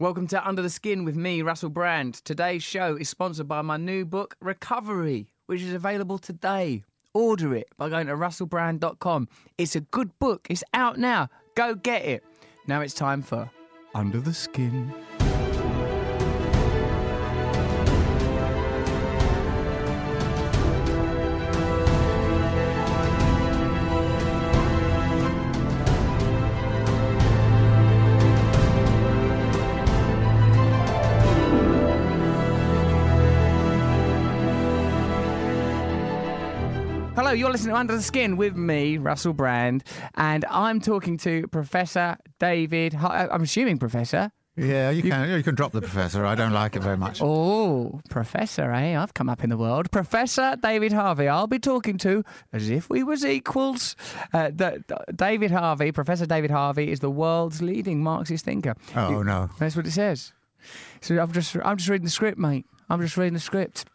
Welcome to Under the Skin with me, Russell Brand. Today's show is sponsored by my new book, Recovery, which is available today. Order it by going to russellbrand.com. It's a good book, it's out now. Go get it. Now it's time for Under the Skin. You're listening to Under the Skin with me, Russell Brand, and I'm talking to Professor David. Har- I'm assuming Professor. Yeah, you can you can drop the professor. I don't like it very much. Oh, Professor, eh? I've come up in the world. Professor David Harvey, I'll be talking to as if we was equals. Uh, the, the- David Harvey, Professor David Harvey, is the world's leading Marxist thinker. Oh no. That's what it says. So I'm just I'm just reading the script, mate. I'm just reading the script.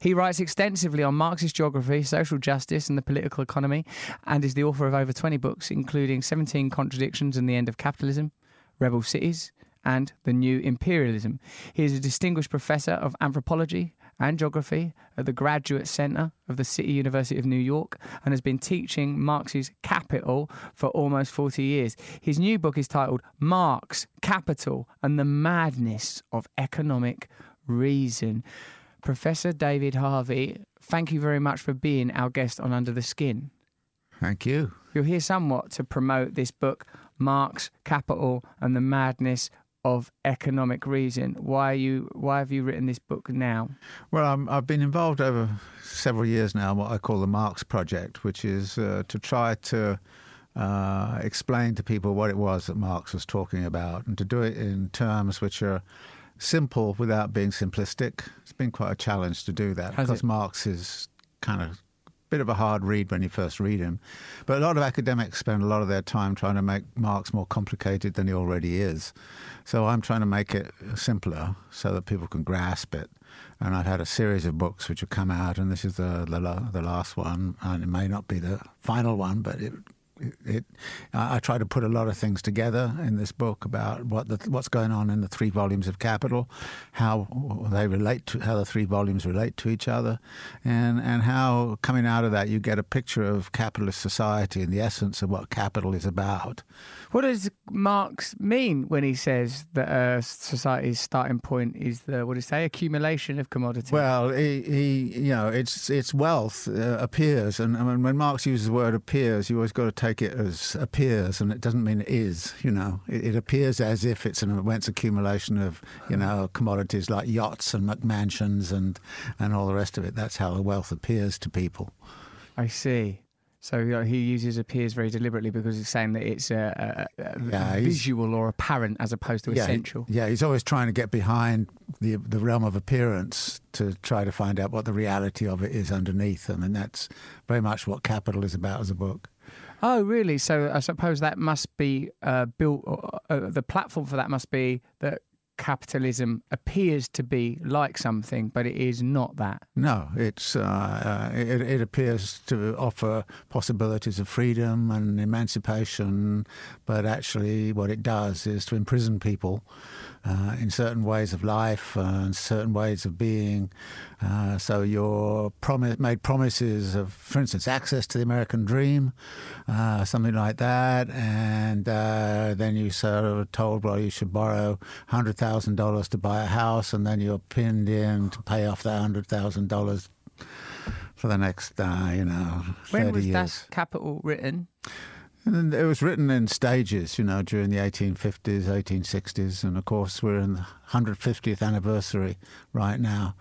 He writes extensively on Marxist geography, social justice, and the political economy, and is the author of over 20 books, including 17 Contradictions and the End of Capitalism, Rebel Cities, and The New Imperialism. He is a distinguished professor of anthropology and geography at the Graduate Center of the City University of New York and has been teaching Marx's Capital for almost 40 years. His new book is titled Marx, Capital, and the Madness of Economic Reason. Professor David Harvey, thank you very much for being our guest on Under the Skin. Thank you. You're here somewhat to promote this book, Marx, Capital, and the Madness of Economic Reason. Why are you? Why have you written this book now? Well, I'm, I've been involved over several years now in what I call the Marx Project, which is uh, to try to uh, explain to people what it was that Marx was talking about, and to do it in terms which are simple without being simplistic. It's been quite a challenge to do that Has because it? Marx is kind of a bit of a hard read when you first read him. But a lot of academics spend a lot of their time trying to make Marx more complicated than he already is. So I'm trying to make it simpler so that people can grasp it. And I've had a series of books which have come out, and this is the the, the last one, and it may not be the final one, but it. It, it, I I try to put a lot of things together in this book about what the, what's going on in the three volumes of Capital, how they relate to how the three volumes relate to each other, and and how coming out of that you get a picture of capitalist society and the essence of what capital is about. What does Marx mean when he says that uh, society's starting point is the what do you say accumulation of commodities? Well, he, he you know, it's it's wealth uh, appears, and I mean, when Marx uses the word appears, you always got to take it as appears, and it doesn't mean it is. You know, it, it appears as if it's an immense accumulation of you know commodities like yachts and McMansions and and all the rest of it. That's how the wealth appears to people. I see. So know, he uses appears very deliberately because he's saying that it's a, a, a Yeah, visual or apparent as opposed to yeah, essential. Yeah, he's always trying to get behind the the realm of appearance to try to find out what the reality of it is underneath them, and that's very much what Capital is about as a book. Oh, really? So I suppose that must be uh, built. Uh, uh, the platform for that must be that capitalism appears to be like something, but it is not that. No, it's uh, uh, it, it appears to offer possibilities of freedom and emancipation, but actually, what it does is to imprison people uh, in certain ways of life uh, and certain ways of being. Uh, so you're promi- made promises of, for instance, access to the American dream, uh, something like that, and uh, then you sort of told, well, you should borrow hundred thousand dollars to buy a house, and then you're pinned in to pay off that hundred thousand dollars for the next, uh, you know, 30 When was years. Das Kapital written? And it was written in stages, you know, during the 1850s, 1860s, and of course we're in the 150th anniversary right now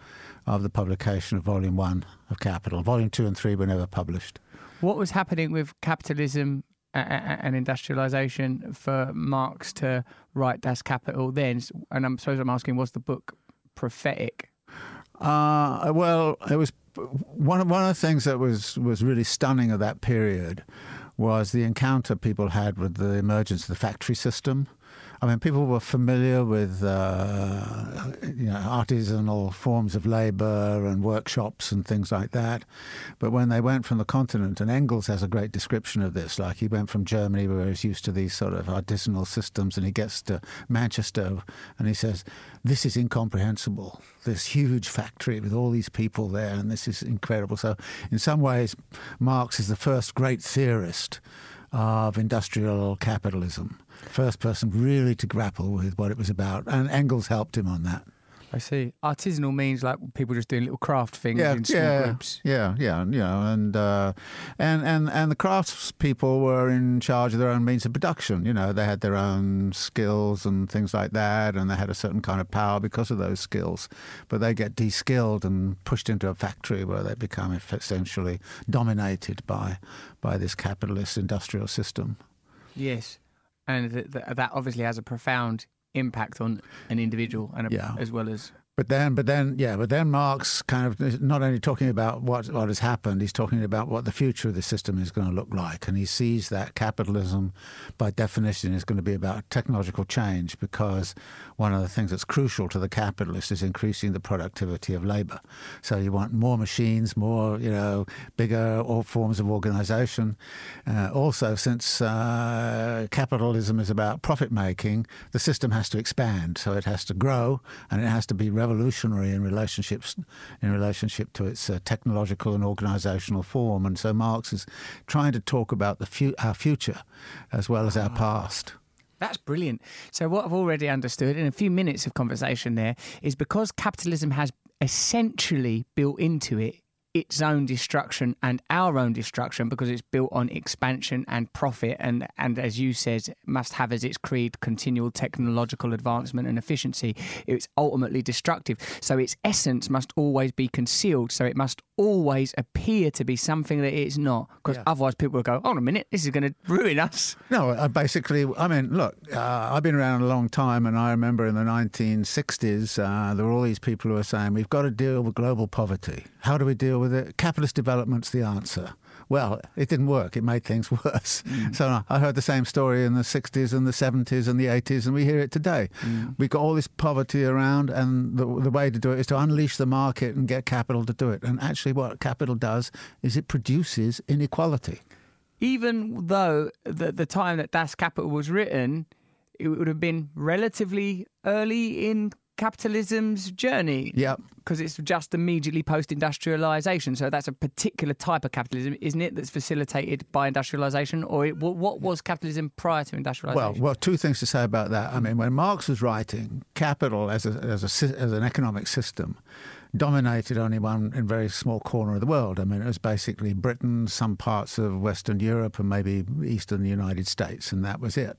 of the publication of Volume One of Capital. Volume Two and Three were never published. What was happening with capitalism and industrialization for Marx to write Das Kapital then? And I'm suppose I'm asking, was the book prophetic? Uh, well, it was one of, one of the things that was, was really stunning of that period was the encounter people had with the emergence of the factory system. I mean, people were familiar with uh, you know artisanal forms of labour and workshops and things like that, but when they went from the continent, and Engels has a great description of this, like he went from Germany where he's used to these sort of artisanal systems, and he gets to Manchester, and he says, "This is incomprehensible. This huge factory with all these people there, and this is incredible." So, in some ways, Marx is the first great theorist of industrial capitalism. First person really to grapple with what it was about, and Engels helped him on that. I see. Artisanal means like people just doing little craft things Yeah, in small yeah, groups. yeah, yeah, you know, and uh, and and and the craftspeople were in charge of their own means of production. You know, they had their own skills and things like that, and they had a certain kind of power because of those skills. But they get de-skilled and pushed into a factory where they become essentially dominated by by this capitalist industrial system. Yes, and th- th- that obviously has a profound impact on an individual, and a, Yeah. as well as But then, but then, yeah, but then Marx kind of not only talking about what what has happened, he's talking about what the future of the system is going to look like, and he sees that capitalism, by definition, is going to be about technological change because one of the things that's crucial to the capitalist is increasing the productivity of labour. So you want more machines, more you know, bigger all forms of organisation. Uh, also, since uh, capitalism is about profit making, the system has to expand, so it has to grow and it has to be revolutionary in relationships in relationship to its uh, technological and organisational form. And so Marx is trying to talk about the fu- our future as well as our past. That's brilliant. So, what I've already understood in a few minutes of conversation there is because capitalism has essentially built into it its own destruction and our own destruction because it's built on expansion and profit and and as you said must have as its creed continual technological advancement and efficiency it's ultimately destructive so its essence must always be concealed so it must always appear to be something that it's not because Yeah. otherwise people will go hold on a minute this is going to ruin us No, I basically, I mean, look, uh, I've been around a long time, and I remember in the 1960s, uh, there were all these people who were saying, we've got to deal with global poverty. How do we deal with it? Capitalist development's the answer. Well, it didn't work. It made things worse. Mm. So I heard the same story in the 60s and the 70s and the 80s, and we hear it today. Mm. We've got all this poverty around, and the, the way to do it is to unleash the market and get capital to do it. And actually, what capital does is it produces inequality. even though the the time that Das Kapital was written, it would have been relatively early in capitalism's journey. Yep. Because it's just immediately post industrialization. So that's a particular type of capitalism, isn't it, that's facilitated by industrialization? Or it, what, was capitalism prior to Well, industrialization? well, two things to say about that. I mean, when Marx was writing, capital as a, as a as an economic system dominated only one in very small corner of the world. I mean, it was basically Britain, some parts of Western Europe, and maybe Eastern United States, and that was it.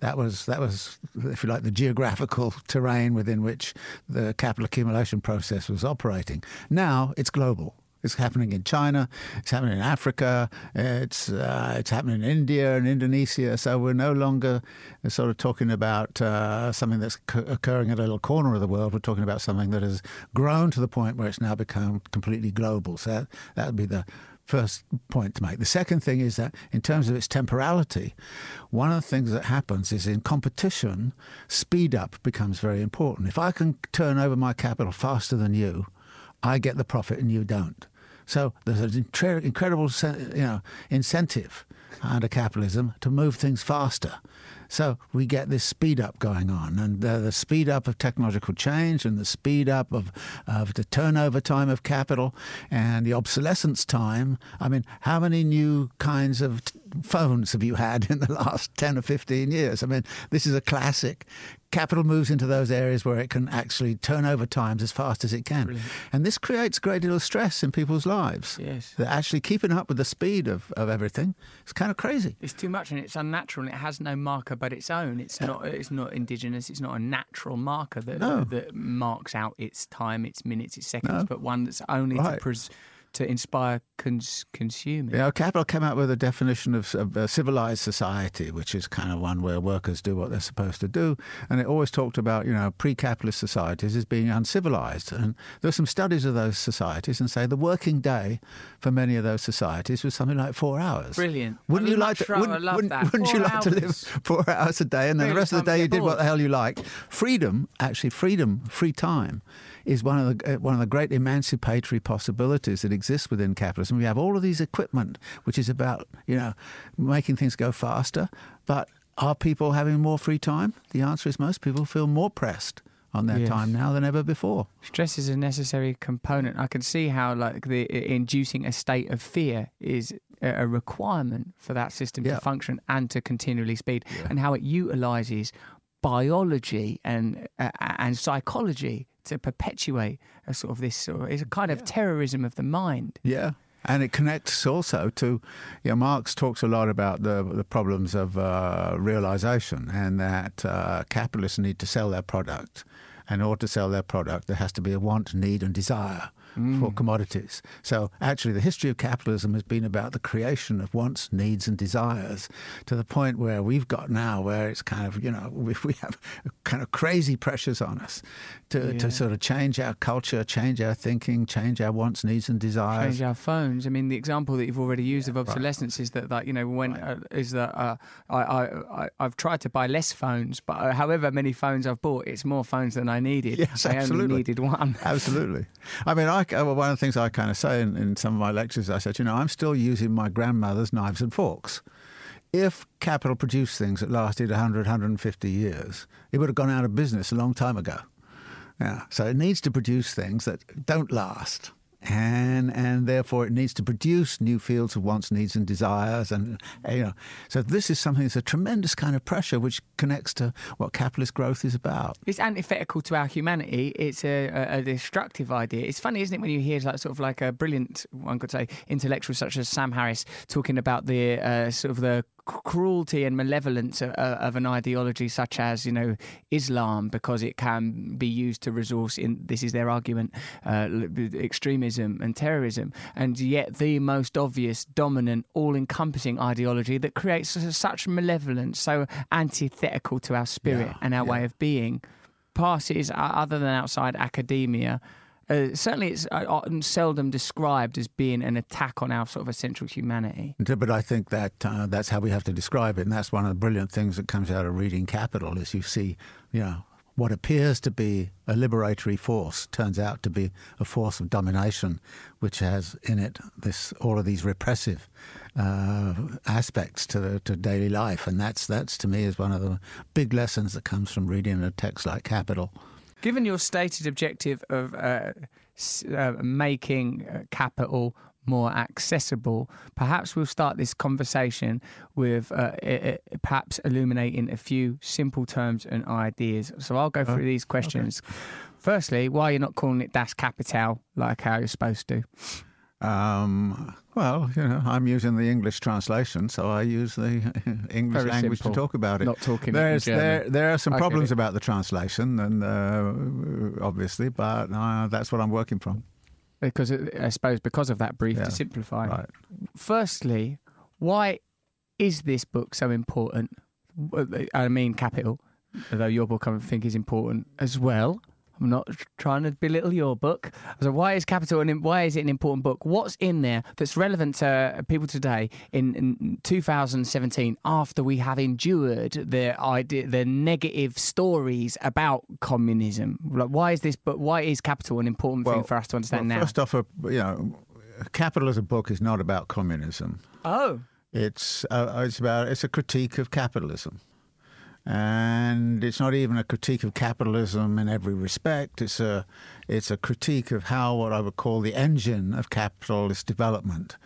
That was that was, if you like, the geographical terrain within which the capital accumulation process was operating. Now it's global. It's happening in China. It's happening in Africa. It's uh, it's happening in India and Indonesia. So we're no longer sort of talking about uh, something that's occurring in a little corner of the world. We're talking about something that has grown to the point where it's now become completely global. So that would be the first point to make. The second thing is that in terms of its temporality, one of the things that happens is in competition, speed up becomes very important. If I can turn over my capital faster than you, I get the profit and you don't. So there's an incre- incredible, you know, incentive under capitalism to move things faster. So we get this speed up going on, and the speed up of technological change, and the speed up of, of the turnover time of capital, and the obsolescence time. I mean, how many new kinds of t- phones have you had in the last ten or fifteen years? I mean, this is a classic. Capital moves into those areas where it can actually turn over times as fast as it can, and this creates a great deal of stress in people's lives. Yes. That actually keeping up with the speed of, of everything is kind of crazy. It's too much and it's unnatural and it has no marker but its own. It's not it's not indigenous, it's not a natural marker that No. that marks out its time, its minutes, its seconds, No. but one that's only to Right. To inspire cons- consuming. You know, Capital came out with a definition of, of a civilized society, which is kind of one where workers do what they're supposed to do. And it always talked about, you know, pre capitalist societies as being uncivilized. And there's some studies of those societies and say the working day for many of those societies was something like four hours. Brilliant. Wouldn't I you like to? rather Wouldn't, wouldn't, wouldn't you like to live four hours a day and then the rest of the day you did what the hell you like? Freedom, actually, freedom, free time, is one of the uh, one of the great emancipatory possibilities that exists within capitalism. We have all of these equipment, which is about you know making things go faster. But are people having more free time? The answer is most people feel more pressed on their Yes. time now than ever before. Stress is a necessary component. I can see how like the inducing a state of fear is a requirement for that system Yeah. to function and to continually speed, and how it utilizes biology and uh, and psychology to perpetuate a sort of this sort of, it's a kind of terrorism of the mind. Yeah. And it connects also to, you know, Marx talks a lot about the, the problems of uh, realization and that uh, capitalists need to sell their product. And in order to sell their product, there has to be a want, need, and desire for commodities. So actually, the history of capitalism has been about the creation of wants, needs, and desires to the point where we've got now where it's kind of, you know, we, we have kind of crazy pressures on us to, Yeah. to sort of change our culture, change our thinking, change our wants, needs, and desires. change our phones. I mean, the example that you've already used of obsolescence is that, like, you know, when uh, is that uh, I, I, I I've tried to buy less phones, but uh, however many phones I've bought, it's more phones than I needed. Yes, I absolutely. only needed one. Absolutely. I mean, I, uh, one of the things I kind of say in, in some of my lectures, I said, you know, I'm still using my grandmother's knives and forks. If capital produced things that lasted 100, 150 years, it would have gone out of business a long time ago. Yeah. So it needs to produce things that don't last. And and therefore it needs to produce new fields of wants, needs, and desires, and you know. So this is something that's a tremendous kind of pressure, which connects to what capitalist growth is about. It's antithetical to our humanity. It's a, a, destructive idea. It's funny, isn't it, when you hear like sort of like a brilliant, one could say, intellectual such as Sam Harris talking about the uh, sort of the cruelty and malevolence of, of an ideology such as you know Islam because it can be used to resource in this is their argument uh, extremism and terrorism. And yet the most obvious dominant all-encompassing ideology that creates such malevolence so antithetical to our spirit Yeah, and our way of being passes uh, other than outside academia uh, certainly it's uh, often seldom described as being an attack on our sort of essential humanity But I think that uh, that's how we have to describe it, and that's one of the brilliant things that comes out of reading Capital. Is you see, you know, what appears to be a liberatory force turns out to be a force of domination, which has in it this all of these repressive uh, aspects to to daily life, and that's that's to me is one of the big lessons that comes from reading a text like Capital. Given your stated objective of uh, uh, making uh, capital more accessible, perhaps we'll start this conversation with uh, i- i- perhaps illuminating a few simple terms and ideas. So I'll go through these questions. Firstly, why you're not calling it Das Kapital like how you're supposed to? Um, well, you know, I'm using the English translation, so I use the English Very language simple. to talk about it. Not talking There's, there, there are some I problems about the translation, and uh, obviously, but uh, that's what I'm working from. Because I suppose because of that brief Yeah, to simplify. Right. Firstly, why is this book so important? I mean, capital, although your book I think is important as well. I'm not trying to belittle your book. So why is capital and why is it an important book? What's in there that's relevant to people today in, in 2017 after we have endured the idea, the negative stories about communism? Like, why is this book? Why is capital an important thing for us to understand well, now? First off, uh, you know, Capital as a book is not about communism. oh, It's uh, it's about it's a critique of capitalism, and it's not even a critique of capitalism in every respect. It's a it's a critique of how what I would call the engine of capitalist development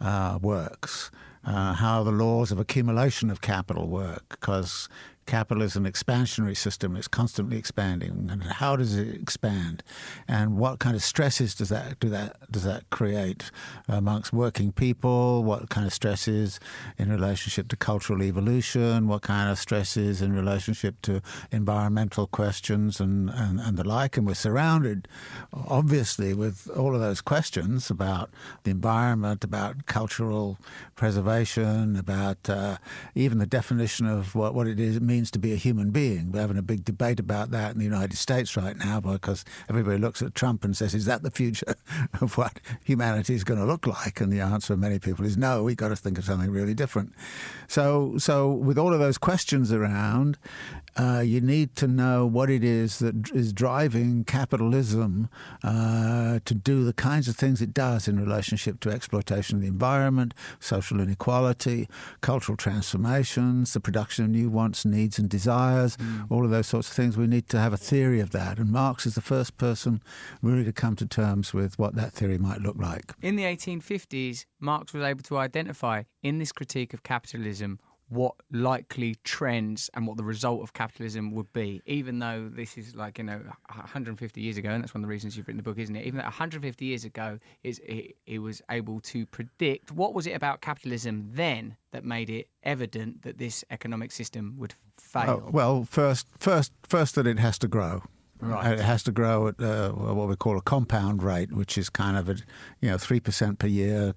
uh, works, uh, how the laws of accumulation of capital work, because capital is an expansionary system. It's constantly expanding, and how does it expand, and what kind of stresses does that do that does that create amongst working people? What kind of stresses in relationship to cultural evolution? What kind of stresses in relationship to environmental questions and, and, and the like? And we're surrounded, obviously, with all of those questions about the environment, about cultural preservation, about uh, even the definition of what, what it is it means to be a human being. We're having a big debate about that in the United States right now because everybody looks at Trump and says, "Is that the future of what humanity is going to look like?" And the answer of many people is no. We've got to think of something really different. So, so with all of those questions around, uh, you need to know what it is that is driving capitalism uh, to do the kinds of things it does in relationship to exploitation of the environment, social inequality, cultural transformations, the production of new wants, needs, and desires, mm. all of those sorts of things. We need to have a theory of that. And Marx is the first person really to come to terms with what that theory might look like. In the 1850s, Marx was able to identify in this critique of capitalism what likely trends and what the result of capitalism would be, even though this is like, you know, 150 years ago, and that's one of the reasons you've written the book, isn't it? Even though 150 years ago, is it, it was able to predict what was it about capitalism then that made it evident that this economic system would fail? Oh, well, first, first, first that it has to grow. Right. It has to grow at uh, what we call a compound rate, which is kind of a, you know, three percent per year.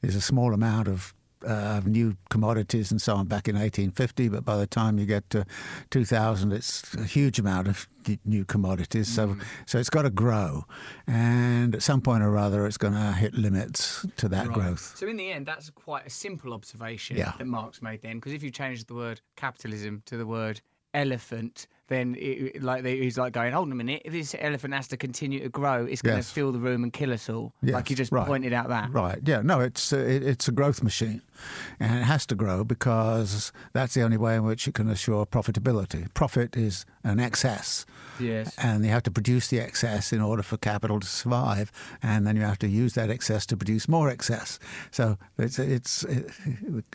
There's a small amount of uh, new commodities and so on back in 1850, but by the time you get to 2000, it's a huge amount of new commodities. So, mm. so it's got to grow, and at some point or other, it's going to hit limits to that right. growth. So, in the end, that's quite a simple observation yeah. that Marx made then, because if you change the word capitalism to the word elephant, then it, like he's like going, hold on a minute, if this elephant has to continue to grow, it's going yes. to fill the room and kill us all. Yes. Like you just right. pointed out that. Right. Yeah. No, it's a, it, it's a growth machine, and it has to grow because that's the only way in which it can assure profitability. Profit is an excess. Yes. And you have to produce the excess in order for capital to survive, and then you have to use that excess to produce more excess. So it's it's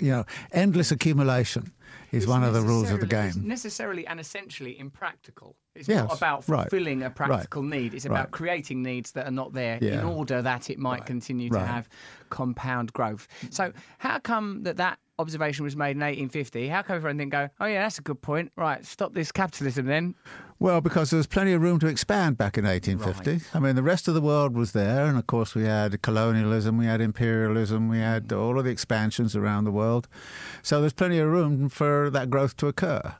you know endless accumulation is it's one of the rules of the game. necessarily and essentially impractical. It's yes, not about fulfilling right, a practical right, need. It's about right. creating needs that are not there yeah. in order that it might continue to have compound growth. So how come that that observation was made in 1850, how come everyone didn't go, oh, yeah, that's a good point. Right, stop this capitalism then? Well, because there was plenty of room to expand back in 1850. Right. I mean, the rest of the world was there, and of course, we had colonialism, we had imperialism, we had all of the expansions around the world. So there's plenty of room for that growth to occur.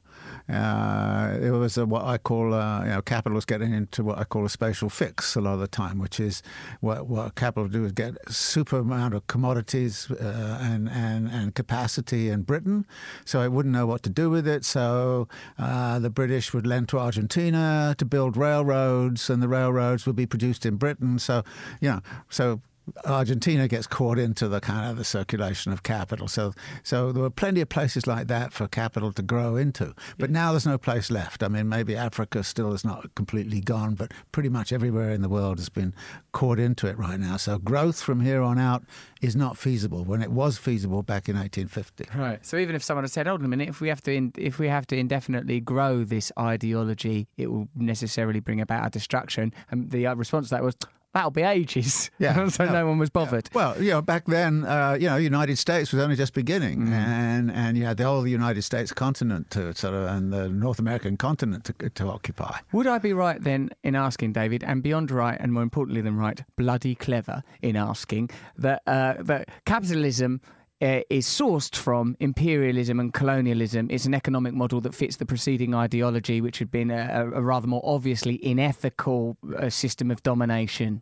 Uh, it was a, what I call, uh, you know, capital is getting into what I call a spatial fix a lot of the time, which is what, what capital do is get a super amount of commodities uh, and, and, and capacity in Britain, so it wouldn't know what to do with it. So uh, the British would lend to Argentina to build railroads, and the railroads would be produced in Britain. So, you know, so Argentina gets caught into the kind of the circulation of capital. So, so there were plenty of places like that for capital to grow into. But now there's no place left. I mean, maybe Africa still is not completely gone, but pretty much everywhere in the world has been caught into it right now. So growth from here on out is not feasible when it was feasible back in 1850. Right. So even if someone had said, "Hold on a minute, if we have to in, if we have to indefinitely grow this ideology, it will necessarily bring about a destruction," and the uh, response to that was, that'll be ages. Yeah. so no one was bothered. Yeah. Well, you know, back then, uh, you know, United States was only just beginning, mm. and and you had the whole United States continent to sort of and the North American continent to, to occupy. Would I be right then in asking David, and beyond right, and more importantly than right, bloody clever in asking that uh, that capitalism uh, is sourced from imperialism and colonialism. It's an economic model that fits the preceding ideology, which had been a, a rather more obviously unethical uh, system of domination.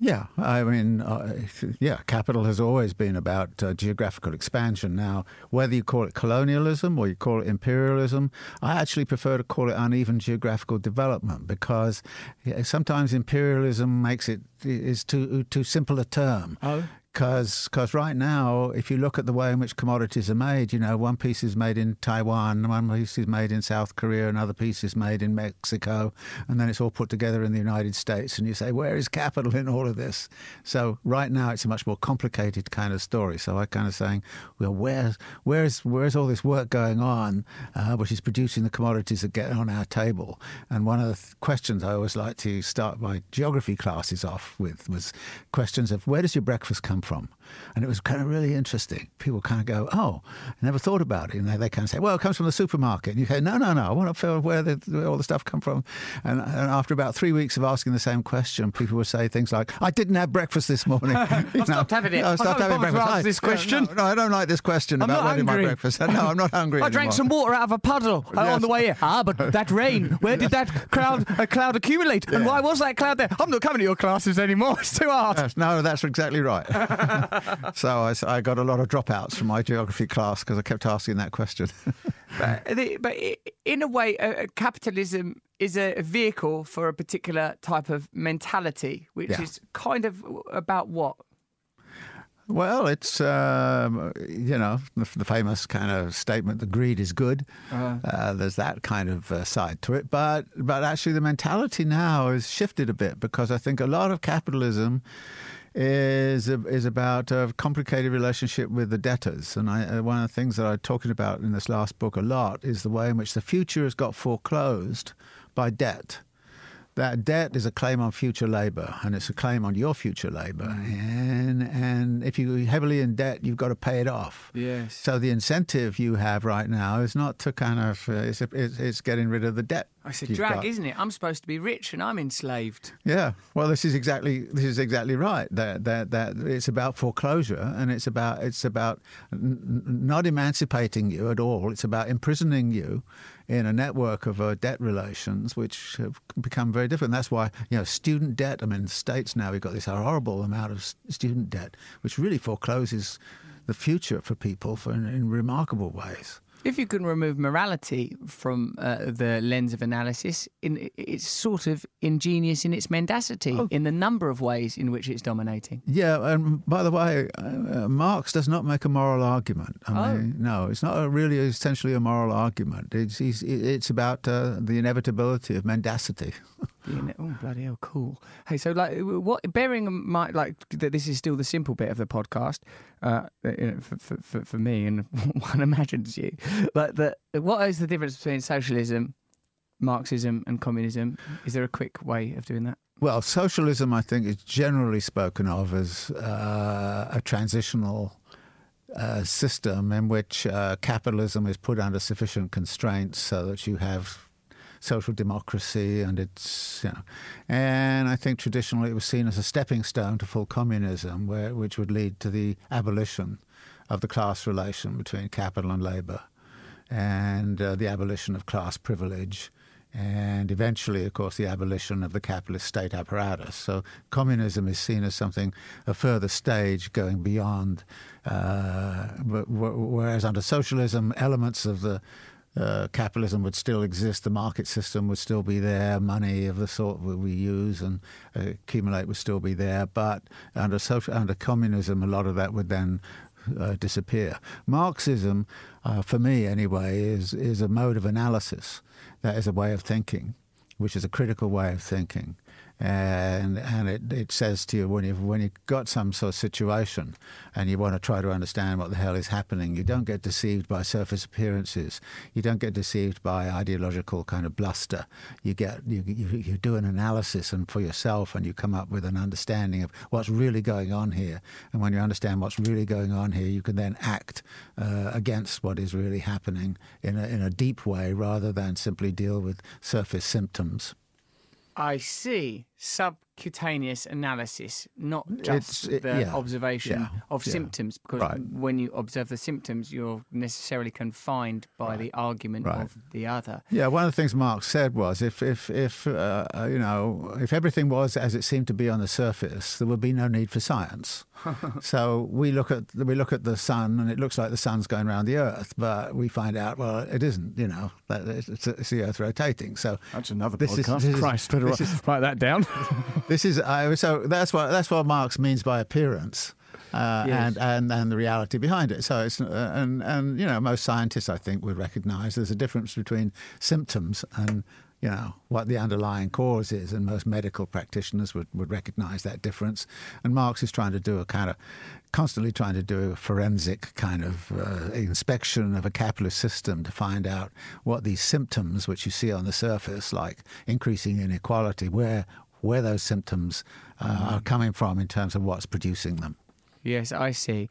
Yeah, I mean, uh, yeah, capital has always been about uh, geographical expansion. Now, whether you call it colonialism or you call it imperialism, I actually prefer to call it uneven geographical development because sometimes imperialism makes it is too too simple a term. Oh Because cause right now, if you look at the way in which commodities are made, you know, one piece is made in Taiwan, one piece is made in South Korea, another piece is made in Mexico, and then it's all put together in the United States. And you say, where is capital in all of this? So right now, it's a much more complicated kind of story. So I kind of saying, well, where's where's where's all this work going on, uh, which is producing the commodities that get on our table? And one of the th- questions I always like to start my geography classes off with was questions of where does your breakfast come from? And it was kind of really interesting. People kind of go, oh, I never thought about it. And they, they kind of say, well, it comes from the supermarket. And you go, no, no, no, I want to feel where, the, where all the stuff come from. And, and, after about three weeks of asking the same question, people would say things like, I didn't have breakfast this morning. I stopped having it. I stopped having breakfast. This question. No, no, I don't like this question I'm about where my breakfast. No, I'm not hungry I drank some water out of a puddle yes. on the way here. Ah, but that rain, where did that cloud, a cloud accumulate? Yeah. And why was that cloud there? I'm not coming to your classes anymore. It's too hard. Yes, no, that's exactly right. so I, I, got a lot of dropouts from my geography class because I kept asking that question. but, but, in a way, uh, capitalism is a vehicle for a particular type of mentality, which yeah. is kind of about what? Well, it's um, you know the, the, famous kind of statement that greed is good. Uh-huh. Uh, there's that kind of uh, side to it, but but actually the mentality now has shifted a bit because I think a lot of capitalism is is about a complicated relationship with the debtors. And I, uh, one of the things that I'm talking about in this last book a lot is the way in which the future has got foreclosed by debt that debt is a claim on future labour and it's a claim on your future labour mm. and and if you're heavily in debt you've got to pay it off. Yes. So the incentive you have right now is not to kind of uh, it's, it's, it's, getting rid of the debt I said drag got. isn't it? I'm supposed to be rich and I'm enslaved. Yeah. Well this is exactly this is exactly right that that that it's about foreclosure and it's about it's about n- not emancipating you at all. It's about imprisoning you in a network of uh, debt relations, which have become very different. That's why you know student debt. I mean, states now we've got this horrible amount of student debt, which really forecloses the future for people for in, in remarkable ways. If you can remove morality from uh, the lens of analysis, in, it's sort of ingenious in its mendacity, oh. in the number of ways in which it's dominating. Yeah, and by the way, uh, Marx does not make a moral argument. I oh. mean, no, it's not a really essentially a moral argument. It's, it's about uh, the inevitability of mendacity. oh bloody hell, cool. Hey, so like, what? Bearing in mind, like that, this is still the simple bit of the podcast uh, you know, for, for, for me, and one imagines you. But the, what is the difference between socialism, Marxism, and communism? Is there a quick way of doing that? Well, socialism, I think, is generally spoken of as uh, a transitional uh, system in which uh, capitalism is put under sufficient constraints so that you have social democracy, and it's you know, and I think traditionally it was seen as a stepping stone to full communism, where which would lead to the abolition of the class relation between capital and labour, and uh, the abolition of class privilege. And eventually, of course, the abolition of the capitalist state apparatus. So, communism is seen as something, a further stage going beyond. Uh, whereas under socialism, elements of the uh, capitalism would still exist, the market system would still be there, money of the sort that we use and uh, accumulate would still be there. But under social, under communism, a lot of that would then uh, disappear. Marxism, uh, for me anyway, is is a mode of analysis. That is a way of thinking, which is a critical way of thinking and and it, it says to you when you've when you've got some sort of situation and you want to try to understand what the hell is happening, you don't get deceived by surface appearances. You don't get deceived by ideological kind of bluster. You get you, you, you do an analysis and for yourself, and you come up with an understanding of what's really going on here. And when you understand what's really going on here, you can then act uh, against what is really happening in a, in a deep way rather than simply deal with surface symptoms. I see. Subcutaneous analysis, not just it, the yeah, observation yeah, of yeah. symptoms, because right. when you observe the symptoms, you're necessarily confined by right. the argument right. of the other. Yeah, one of the things Marx said was if, if, if uh, you know, if everything was as it seemed to be on the surface, there would be no need for science. so we look at we look at the sun, and it looks like the sun's going around the Earth, but we find out well, it isn't. You know, it's, it's the Earth rotating. So that's another this podcast. Is, this Christ, better write, is, write that down. this is uh, so that's what that's what Marx means by appearance. uh, Yes. and, and and the reality behind it. So it's uh, and and you know most scientists I think would recognise there's a difference between symptoms and you know what the underlying cause is, and most medical practitioners would, would recognise that difference. And Marx is trying to do a kind of constantly trying to do a forensic kind of uh, inspection of a capitalist system to find out what these symptoms, which you see on the surface, like increasing inequality, where where those symptoms uh, are coming from in terms of what's producing them. Yes, I see.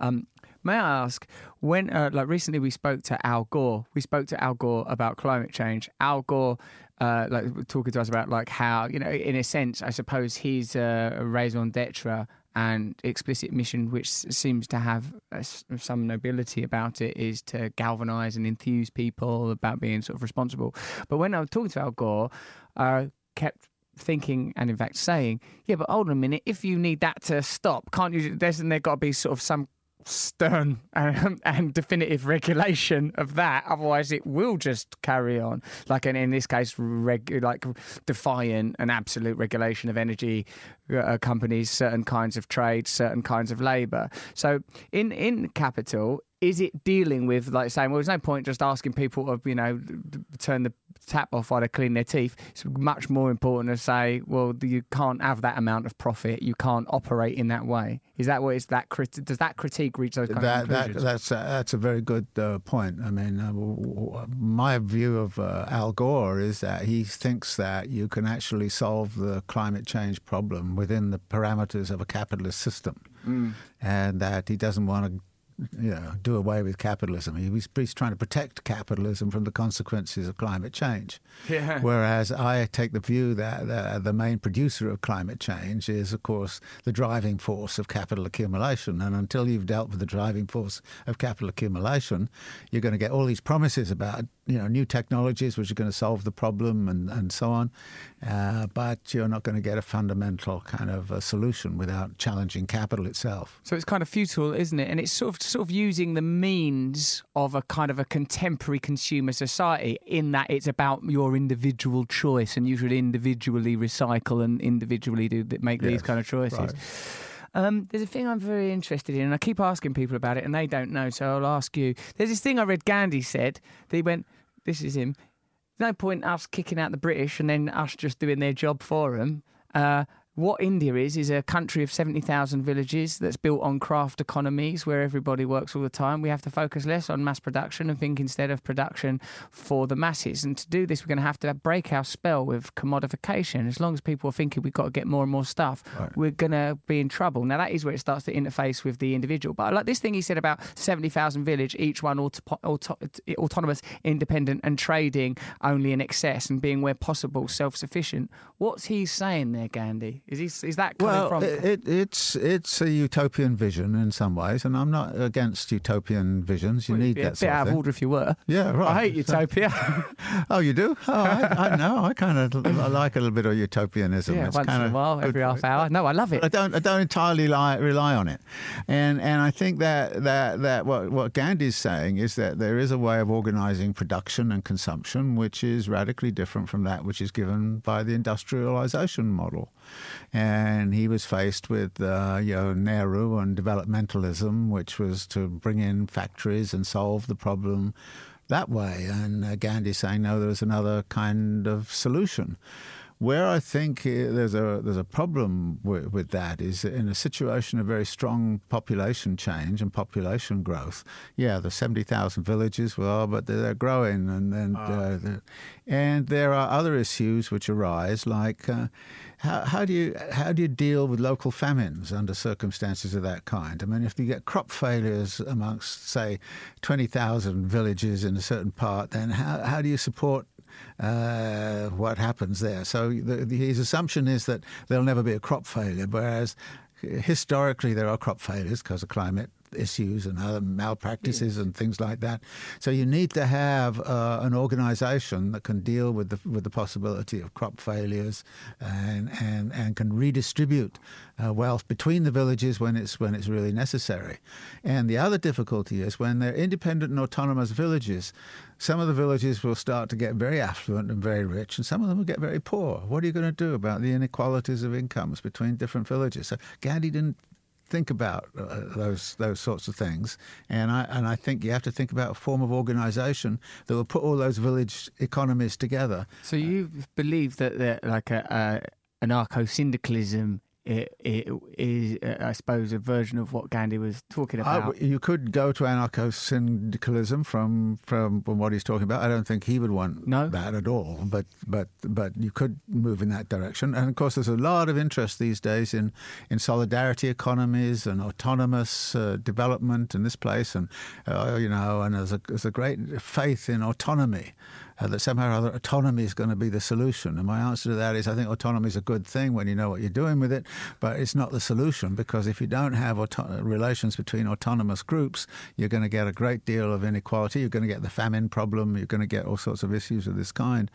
Um, may I ask, when uh, like recently we spoke to Al Gore. We spoke to Al Gore about climate change. Al Gore, uh, like talking to us about like how you know, in a sense, I suppose his uh, raison d'être and explicit mission, which seems to have uh, s- some nobility about it, is to galvanise and enthuse people about being sort of responsible. But when I was talking to Al Gore, I kept thinking and in fact saying, yeah, but hold on a minute, if you need that to stop, can't you? There's there got to be sort of some stern and, and definitive regulation of that. Otherwise, it will just carry on. Like, and in this case, like defiant and absolute regulation of energy uh, companies, certain kinds of trade, certain kinds of labour. So, in in capital, is it dealing with like saying, well, there's no point just asking people to, you know, turn the tap off while they clean their teeth. It's much more important to say, well, you can't have that amount of profit. You can't operate in that way. Is that what is that? Crit- does that critique reach those kind that, of that conclusions? that's a, that's a very good uh, point. I mean, uh, w- w- my view of uh, Al Gore is that he thinks that you can actually solve the climate change problem within the parameters of a capitalist system, Mm. and that he doesn't want to. You know, do away with capitalism. He was, he's trying to protect capitalism from the consequences of climate change. yeah. Whereas I take the view that the, the main producer of climate change is, of course, the driving force of capital accumulation. And until you've dealt with the driving force of capital accumulation, you're going to get all these promises about you know new technologies which are going to solve the problem and, and so on. Uh, but you're not going to get a fundamental kind of a solution without challenging capital itself. So it's kind of futile, isn't it? And it's sort of sort of using the means of a kind of a contemporary consumer society in that it's about your individual choice and you should individually recycle and individually do make these kind of choices. right. Um, there's a thing I'm very interested in, and I keep asking people about it, and they don't know, so I'll ask you. There's this thing I read Gandhi said. That he went, "This is him. No point us kicking out the British and then us just doing their job for them." Uh, what India is is a country of seventy thousand villages that's built on craft economies where everybody works all the time. We have to focus less on mass production and think instead of production for the masses. And to do this, we're going to have to break our spell with commodification. As long as people are thinking we've got to get more and more stuff, Right. we're going to be in trouble. Now, that is where it starts to interface with the individual. But I like this thing he said about 70,000 village, each one auto- auto- autonomous, independent, and trading only in excess and being where possible self sufficient. What's he saying there, Gandhi? Is, he, is that coming Well, from. it, it, it's it's a utopian vision in some ways, and I'm not against utopian visions. You Well, need be that a bit out of of order if you were. Yeah, right. I hate utopia. Oh, you do? Oh, I, I know. I kind of I like a little bit of utopianism. yeah, it's once in a while, every half hour. No, I love it. I don't. I don't entirely rely, rely on it, and and I think that that that what what Gandhi's saying is that there is a way of organising production and consumption which is radically different from that which is given by the industrialisation model, and he was faced with uh, you know Nehru and developmentalism, which was to bring in factories and solve the problem that way. And uh, Gandhi's saying no, there's another kind of solution. Where I think uh, there's a there's a problem with, with that is in a situation of very strong population change and population growth. Yeah, the seventy thousand villages, well, but they're, they're growing, and and, uh, the- and there are other issues which arise, like uh, how, how do you how do you deal with local famines under circumstances of that kind? I mean, if you get crop failures amongst say twenty thousand villages in a certain part, then how how do you support uh, what happens there. So the, the, his assumption is that there'll never be a crop failure, whereas historically there are crop failures because of climate issues and other malpractices and things like that. So you need to have uh, an organisation that can deal with the with the possibility of crop failures and and, and can redistribute uh, wealth between the villages when it's when it's really necessary. And the other difficulty is when they're independent and autonomous villages. Some of the villages will start to get very affluent and very rich, and some of them will get very poor. What are you going to do about the inequalities of incomes between different villages? So Gandhi didn't think about uh, those those sorts of things, and I and I think you have to think about a form of organisation that will put all those village economies together. So you believe that like a, a anarcho syndicalism it, it is, uh, I suppose, a version of what Gandhi was talking about. I, you could go to anarcho syndicalism from, from from what he's talking about. I don't think he would want no? that at all. But but but you could move in that direction. And of course, there's a lot of interest these days in in solidarity economies and autonomous uh, development in this place, and uh, you know, and there's a there's a great faith in autonomy uh, that somehow or other autonomy is going to be the solution. And my answer to that is I think autonomy is a good thing when you know what you're doing with it, but it's not the solution because if you don't have auto- relations between autonomous groups, you're going to get a great deal of inequality. You're going to get the famine problem. You're going to get all sorts of issues of this kind,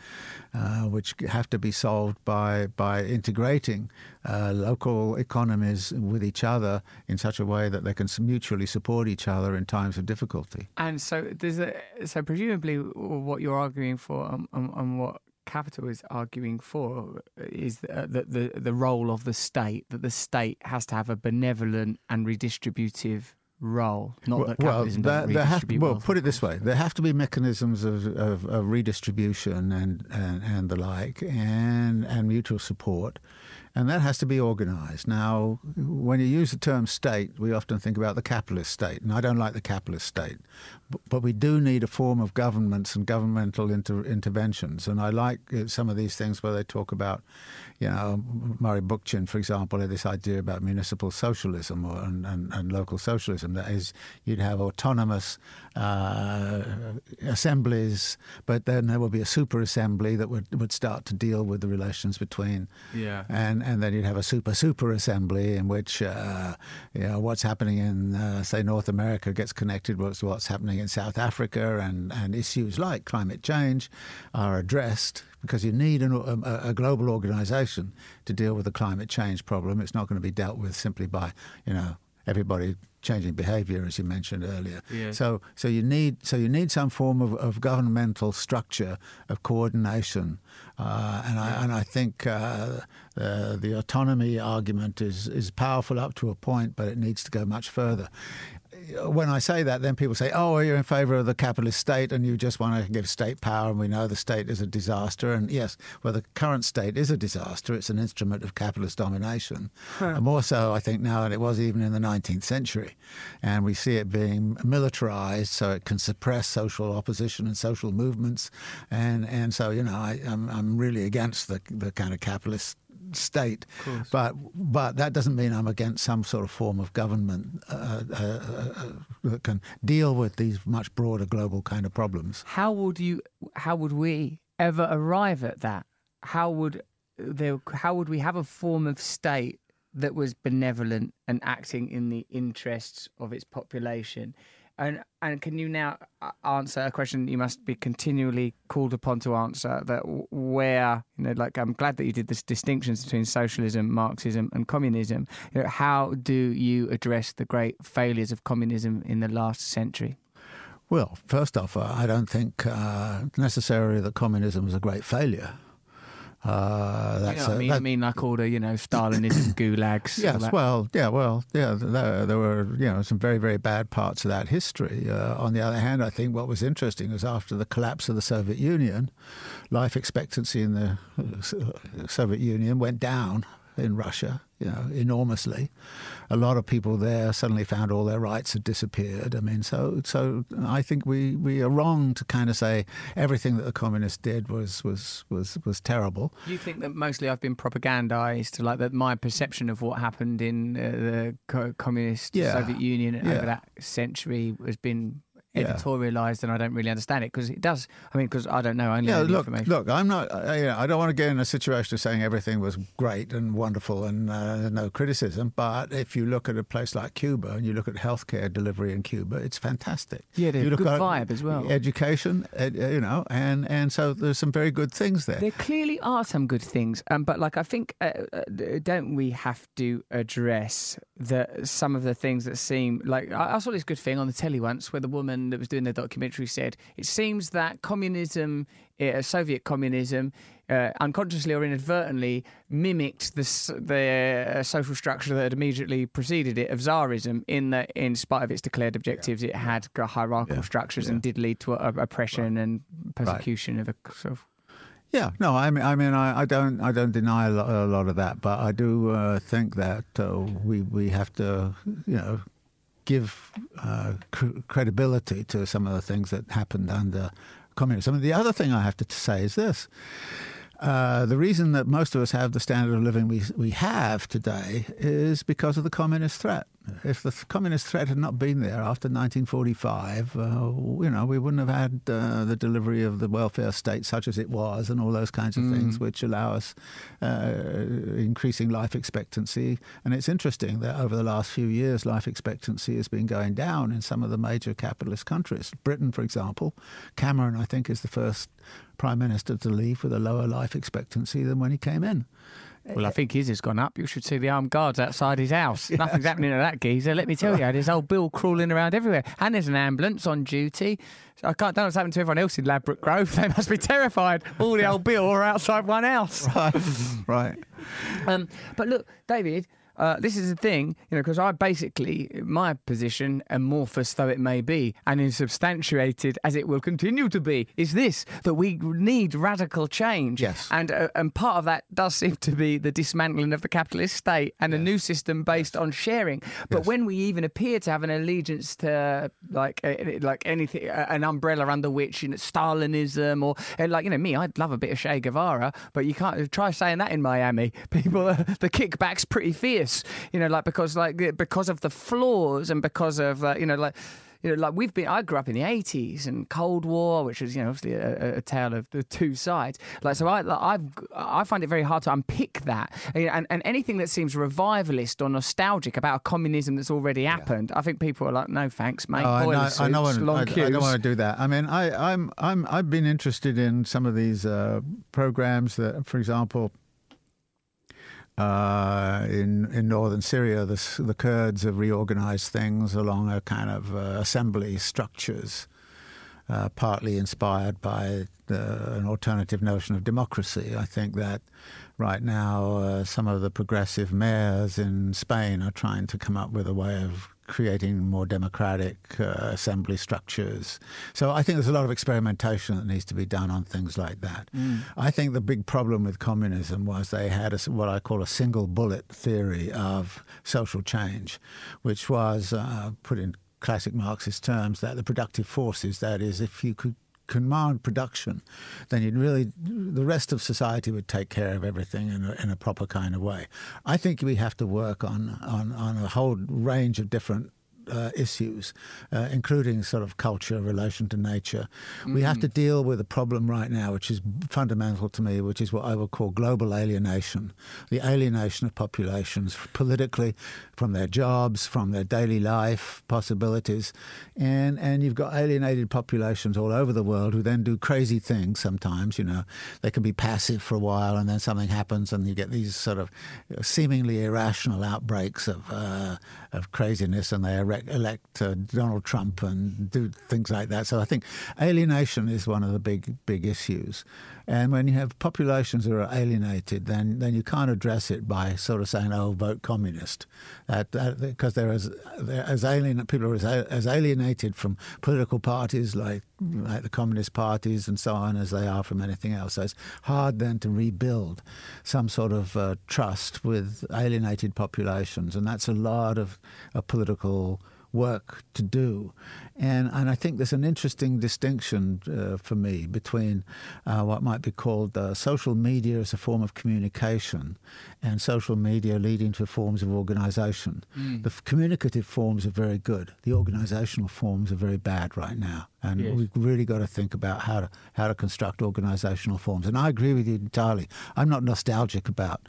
uh, which have to be solved by by integrating uh, local economies with each other in such a way that they can mutually support each other in times of difficulty. And so, there's a, so presumably, what you're arguing for and, and, and what Capital is arguing for is uh, the, the the role of the state that the state has to have a benevolent and redistributive role. Not well, that capitalism well, there, there have, well, put it this way: there have to be mechanisms of, of, of redistribution and, and, and the like, and and mutual support and that has to be organised. Now, when you use the term state, we often think about the capitalist state, and I don't like the capitalist state, but, we do need a form of governments and governmental inter- interventions. And I like uh, some of these things where they talk about, you know, Murray Bookchin, for example, had this idea about municipal socialism or, and, and, and local socialism. That is, you'd have autonomous uh, assemblies, but then there would be a super assembly that would, would start to deal with the relations between yeah. and and then you'd have a super super assembly in which uh, you know what's happening in uh, say North America gets connected with what's happening in South Africa, and and issues like climate change are addressed because you need an, a, a, global organization to deal with the climate change problem. It's not going to be dealt with simply by you know everybody changing behaviour, as you mentioned earlier. Yeah. So, so you need so you need some form of, of governmental structure of coordination, uh, and I and I think uh, uh, the autonomy argument is is powerful up to a point, but it needs to go much further when I say that, then people say, "Oh, you're in favour of the capitalist state, and you just want to give state power." And we know the state is a disaster. And yes, well, the current state is a disaster. It's an instrument of capitalist domination, huh. more so, I think, now than it was even in the 19th century. And we see it being militarized, so it can suppress social opposition and social movements. And and so, you know, I, I'm I'm really against the the kind of capitalist state. But but that doesn't mean I'm against some sort of form of government uh, uh, uh, that can deal with these much broader global kind of problems. How would you? How would we ever arrive at that? How would there? How would we have a form of state that was benevolent and acting in the interests of its population? And and can you now uh, answer a question you must be continually called upon to answer? That where you know, like I'm glad that you did this distinctions between socialism, Marxism, and communism. You know, how do you address the great failures of communism in the last century? Well, first off, uh, I don't think uh, necessarily that communism was a great failure. Uh, that's you know I mean? That, I mean, like all the you know Stalinism, gulags. Yes, well, yeah, well, yeah. There, there, were you know some very very bad parts of that history. Uh, on the other hand, I think what was interesting was after the collapse of the Soviet Union, life expectancy in the uh, Soviet Union went down in Russia, you know, enormously. A lot of people there suddenly found all their rights had disappeared. I mean, so so I think we, we are wrong to kind of say everything that the communists did was was was was terrible. You think that mostly I've been propagandized, like that my perception of what happened in uh, the co- communist yeah. Soviet Union yeah. over that century has been editorialized and I don't really understand it because it does. I mean, because I don't know only yeah, look. Look, I'm not. Uh, you know, I don't want to get in a situation of saying everything was great and wonderful and uh, no criticism. But if you look at a place like Cuba and you look at healthcare delivery in Cuba, it's fantastic. Yeah, there's you look good at vibe as well. Education, ed, you know, and and so there's some very good things there. There clearly are some good things, um, but like I think, uh, uh don't we have to address the some of the things that seem like I, I saw this good thing on the telly once where the woman woman that was doing the documentary said it seems that communism, uh, Soviet communism, uh, unconsciously or inadvertently mimicked the the uh, social structure that had immediately preceded it of Tsarism. In that, in spite of its declared objectives, it had hierarchical Yeah. structures Yeah. and did lead to uh, oppression and persecution of a sort of. Yeah, no, I mean, I mean, I, I don't, I don't deny a lot, a lot of that, but I do uh, think that uh, we we have to, you know, give uh, cr- credibility to some of the things that happened under communism. And the other thing I have to say is this: uh, the reason that most of us have the standard of living we we have today is because of the communist threat. If the communist threat had not been there after 1945, uh, you know, we wouldn't have had uh, the delivery of the welfare state such as it was, and all those kinds of things, which allow us uh, increasing life expectancy. And it's interesting that over the last few years, life expectancy has been going down in some of the major capitalist countries. Britain, for example, Cameron, I think, is the first prime minister to leave with a lower life expectancy than when he came in. Well, I think his has gone up. You should see the armed guards outside his house. Nothing's happening to that geezer. Let me tell you, there's old Bill crawling around everywhere, and there's an ambulance on duty. So I can't. Don't know what's happened to everyone else in Ladbroke Grove. They must be terrified. All the old Bill are outside one house. Right, right. Um, but look, David, uh, this is the thing, you know, because I basically, my position, amorphous though it may be, and insubstantiated as it will continue to be, is this that we need radical change. Yes. And, uh, and part of that does seem to be the dismantling of the capitalist state and a new system based on sharing. But Yes. when we even appear to have an allegiance to like uh, like anything, uh, an umbrella under which you know, Stalinism or like you know me, I'd love a bit of Che Guevara, but you can't try saying that in Miami. People, uh, the kickback's pretty fierce, you know, like because like because of the flaws and because of uh, you know like. You know, like we've been. I grew up in the '80s and Cold War, which was, you know, obviously a, a- tale of the two sides. Like, so I, like, I've, I find it very hard to unpick that, and, and, and anything that seems revivalist or nostalgic about a communism that's already happened. I think people are like, no, thanks, mate. Oh, I, know, I, know long I, I don't want to do that. I mean, I, I'm, I'm, I've been interested in some of these uh, programs that, for example, uh, in in northern Syria, the, the Kurds have reorganized things along a kind of uh, assembly structures, uh, partly inspired by the, an alternative notion of democracy. I think that right now uh, some of the progressive mayors in Spain are trying to come up with a way of creating more democratic uh, assembly structures. So I think there's a lot of experimentation that needs to be done on things like that. I think the big problem with communism was they had a what I call a single bullet theory of social change, which was uh, put in classic Marxist terms that the productive forces, that is, if you could command production, then you'd really the rest of society would take care of everything in a, in a proper kind of way. I think we have to work on on, on a whole range of different. Uh, issues, uh, including sort of culture, relation to nature. We have to deal with a problem right now, which is fundamental to me, which is what I would call global alienation the alienation of populations politically from their jobs, from their daily life possibilities. And, and you've got alienated populations all over the world who then do crazy things sometimes. You know, they can be passive for a while and then something happens and you get these sort of seemingly irrational outbreaks of, uh, of craziness and they elect uh, Donald Trump and do things like that. So I think alienation is one of the big, big issues. And when you have populations that are alienated, then, then you can't address it by sort of saying, "Oh, vote communist," because they're as they're as alien people are as, as alienated from political parties like like the communist parties and so on as they are from anything else. So it's hard then to rebuild some sort of uh, trust with alienated populations, and that's a lot of, of political work to do. And, and I think there's an interesting distinction uh, for me between uh, what might be called uh, social media as a form of communication and social media leading to forms of organization. The f- communicative forms are very good, the organizational forms are very bad right now. And Yes. we've really got to think about how to how to construct organizational forms. And I agree with you entirely. I'm not nostalgic about,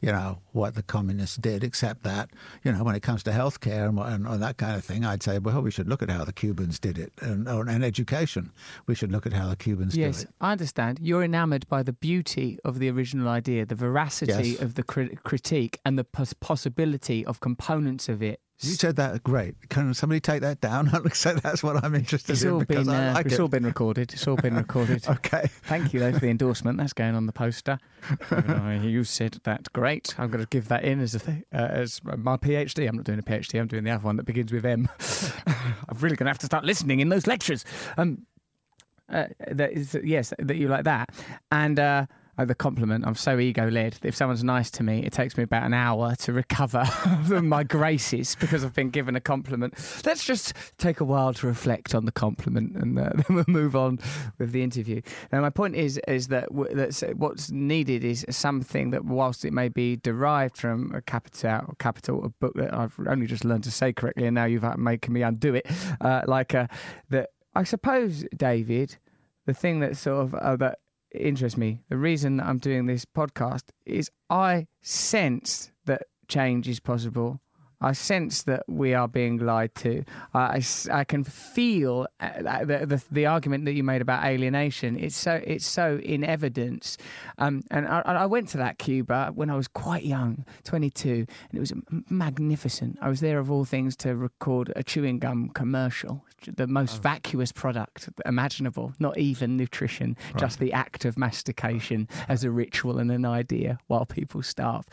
you know, what the communists did, except that, you know, when it comes to healthcare and, and, and that kind of thing, I'd say, well, we should look at how the Cubans did it, and, or- and education. We should look at how the Cubans Yes, do it. Yes, I understand. You're enamored by the beauty of the original idea, the veracity Yes. of the cri- critique, and the pos- possibility of components of it You said that great. Can somebody take that down? so that's what I'm interested It's in all because been I uh, like it's it. all been recorded. It's all been recorded. Okay. Thank you though for the endorsement. That's going on the poster. Uh, you said that great. I'm going to give that in as a th- uh, as my PhD. I'm not doing a PhD. I'm doing the other one that begins with M. I'm really going to have to start listening in those lectures. Um, uh, that is yes, that you like that, and. Uh, the compliment. I'm so ego led. If someone's nice to me, it takes me about an hour to recover from my graces because I've been given a compliment. Let's just take a while to reflect on the compliment and uh, then we'll move on with the interview. Now, my point is is that w- that's, what's needed is something that, whilst it may be derived from a capital, capital, a book that I've only just learned to say correctly, and now you've uh, making me undo it, uh, like uh, that. I suppose, David, the thing that sort of uh, that interests me, the reason that I'm doing this podcast is I sense that change is possible. I sense that we are being lied to. I I can feel uh, the, the the argument that you made about alienation. It's so it's so in evidence. Um, and I, I went to that Cuba when I was quite young, 22, and it was magnificent. I was there of all things to record a chewing gum commercial, the most oh. vacuous product imaginable. Not even nutrition, just the act of mastication as a ritual and an idea while people starve.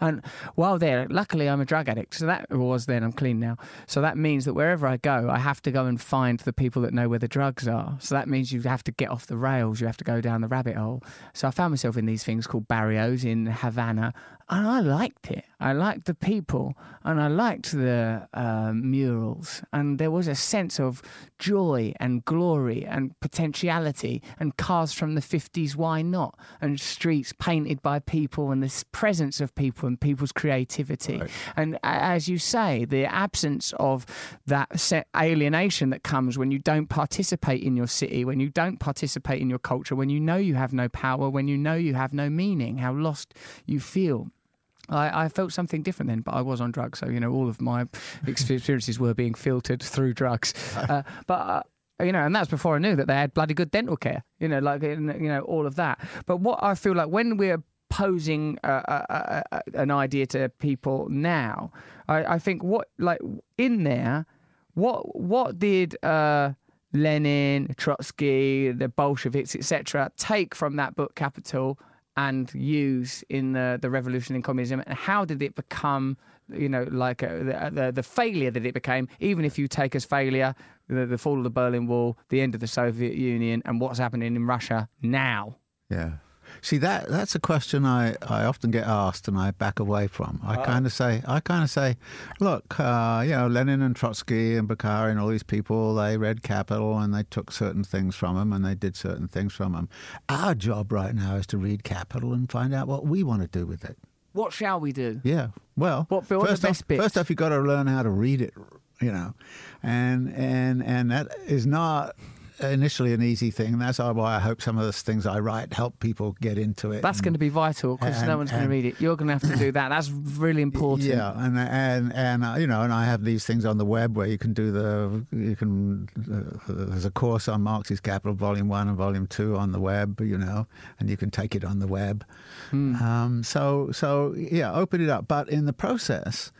And while there, luckily I'm a drug addict, so that was then. I'm clean now. So that means that wherever I go, I have to go and find the people that know where the drugs are. So that means you have to get off the rails. You have to go down the rabbit hole. So I found myself in these things called barrios in Havana, and I liked it. I liked the people, and I liked the um, murals, and there was a sense of joy and glory and potentiality, and cars from the fifties. Why not? And streets painted by people, and this presence of people and people's creativity. And a- as you say, the absence of that set alienation that comes when you don't participate in your city, when you don't participate in your culture, when you know you have no power, when you know you have no meaning, how lost you feel. I, I felt something different then, but I was on drugs, so you know all of my experiences were being filtered through drugs. Uh, but uh, you know, and that's before I knew that they had bloody good dental care. You know, like you know all of that. But what I feel like when we're posing uh, uh, uh, uh, an idea to people now, I, I think what like in there, what what did uh, Lenin, Trotsky, the Bolsheviks, etc., take from that book Capital and use in the the revolution in communism, and how did it become? You know, like uh, the, the the failure that it became. Even if you take as failure the, the fall of the Berlin Wall, the end of the Soviet Union, and what's happening in Russia now. Yeah. See that that's a question I, I often get asked and I back away from. I kind of say I kind of say, look, uh, you know, Lenin and Trotsky and Bukharin and all these people they read Capital and they took certain things from them and they did certain things from them. Our job right now is to read Capital and find out what we want to do with it. What shall we do? Yeah. Well, What- what are the first off, first off, you've got to learn how to read it. You know, and and and that is not initially an easy thing. and That's why I hope some of the things I write help people get into it. That's and- going to be vital because no one's going to read it. You're going to have to do that. That's really important. Yeah, and and and uh, you know, and I have these things on the web where you can do the you can. Uh, there's a course on Marx's Capital, Volume One and Volume Two on the web. You know, and you can take it on the web. Um, so so yeah, open it up, but in the process.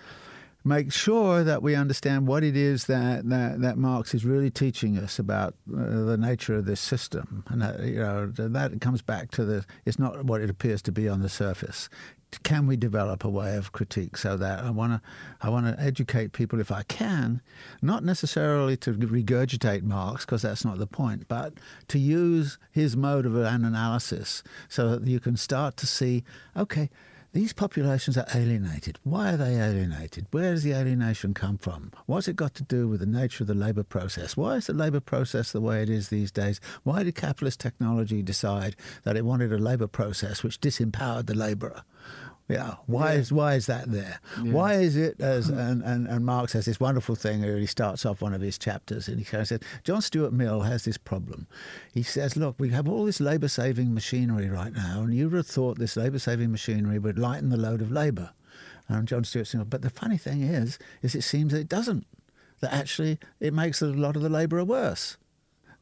Make sure that we understand what it is that, that, that Marx is really teaching us about uh, the nature of this system, and that, you know that comes back to the. It's not what it appears to be on the surface can we develop a way of critique so that I want to I want to educate people if I can, not necessarily to regurgitate Marx because that's not the point, but to use his mode of an analysis so that you can start to see, okay, these populations are alienated. Why are they alienated? Where does the alienation come from? What's it got to do with the nature of the labour process? Why is the labour process the way it is these days? Why did capitalist technology decide that it wanted a labour process which disempowered the labourer? Yeah, why is why is that there? Why is it as and, and, and Marx has this wonderful thing where he starts off one of his chapters and he kind of said John Stuart Mill has this problem. He says, look, we have all this labour saving machinery right now, and you would have thought this labour saving machinery would lighten the load of labour. And John Stuart said, but the funny thing is, is it seems that it doesn't. That actually it makes a lot of the labourer worse.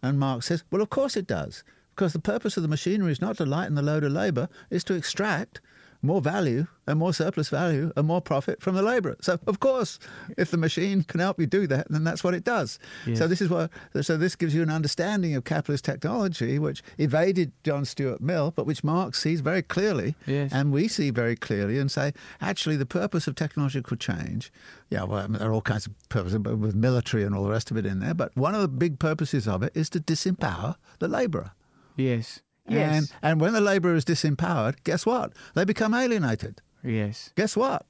And Marx says, well, of course it does. Because the purpose of the machinery is not to lighten the load of labour, it's to extract more value and more surplus value and more profit from the labourer. So, of course, if the machine can help you do that, then that's what it does. Yes. So this is what. So this gives you an understanding of capitalist technology, which evaded John Stuart Mill, but which Marx sees very clearly, Yes. and we see very clearly, and say actually the purpose of technological change. Yeah, well, I mean, there are all kinds of purposes, but with military and all the rest of it in there. But one of the big purposes of it is to disempower the labourer. Yes. And, Yes. and when the labourer is disempowered, guess what? They become alienated. yes. Guess what?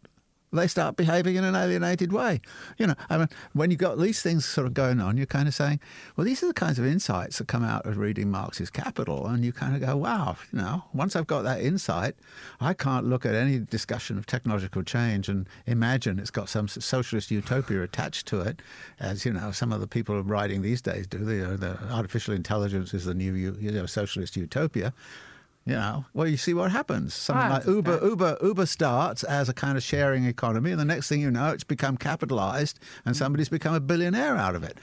They start behaving in an alienated way. You know, I mean, when you've got these things sort of going on, you're kind of saying, well, these are the kinds of insights that come out of reading Marx's Capital. And you kind of go, wow, you know, once I've got that insight, I can't look at any discussion of technological change and imagine it's got some socialist utopia attached to it, as, you know, some of the people writing these days do. The, uh, the artificial intelligence is the new, you know, socialist utopia. You know, well, you see what happens. Something like Uber. Uber, Uber starts as a kind of sharing economy, and the next thing you know, it's become capitalized, and somebody's become a billionaire out of it.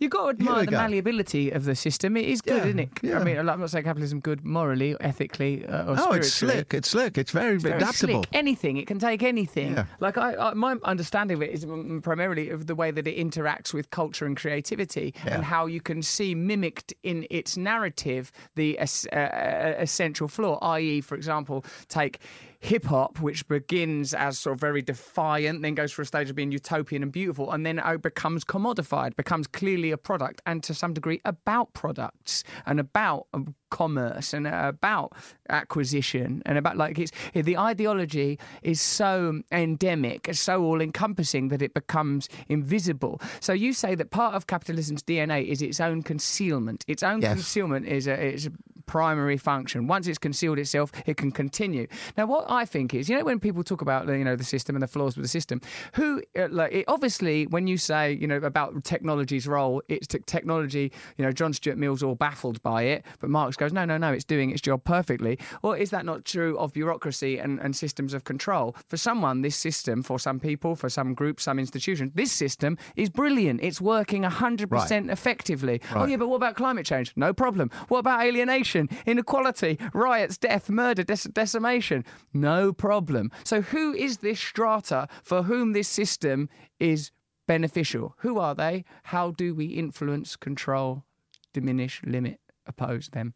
You've got to admire the go. malleability of the system. It is good, Yeah, isn't it? yeah. I mean, I'm not saying capitalism good morally, ethically, uh, or Oh, it's slick. It's slick. It's very, Very adaptable. Anything. It can take anything. Yeah. Like I, I, my understanding of it is primarily of the way that it interacts with culture and creativity, and how you can see mimicked in its narrative the uh, uh, essential flaw. I.e., for example, take. Hip hop, which begins as sort of very defiant, then goes for a stage of being utopian and beautiful, and then uh, becomes commodified, becomes clearly a product, and to some degree about products and about um, commerce and about acquisition and about like it's the ideology is so endemic, so all encompassing that it becomes invisible. So you say that part of capitalism's DNA is its own concealment. Its own Yes. concealment is a, is a primary function. Once it's concealed itself, it can continue. Now, what I think is, you know, when people talk about you know the system and the flaws with the system, who uh, like it, obviously when you say you know about technology's role, it's t- technology. You know, John Stuart Mill's all baffled by it, but Marx goes, no, no, no, it's doing its job perfectly. Or is that not true of bureaucracy and, and systems of control? For someone, this system, for some people, for some groups, some institutions, this system is brilliant. It's working 100% effectively. Oh, yeah, but what about climate change? No problem. What about alienation, inequality, riots, death, murder, dec- decimation? No problem. So, who is this strata for whom this system is beneficial? Who are they? How do we influence, control, diminish, limit, oppose them?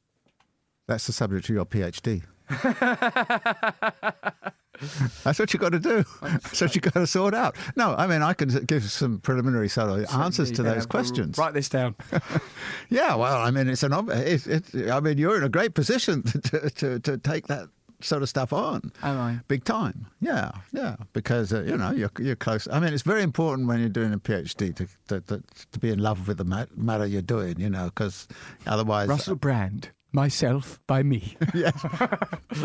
That's the subject of your PhD. That's what you've got to do. That's what you've got to sort out. No, I mean I can give some preliminary sort of answers to those questions. Write this down. Yeah, well, I mean it's an. ob- It, it, I mean you're in a great position to, to, to take that sort of stuff on. Am I? Big time. Yeah, yeah. Because uh, you know you're you're close. I mean it's very important when you're doing a PhD to to, to, to be in love with the matter you're doing. You know, because otherwise, Russell Brand, myself by me. yes,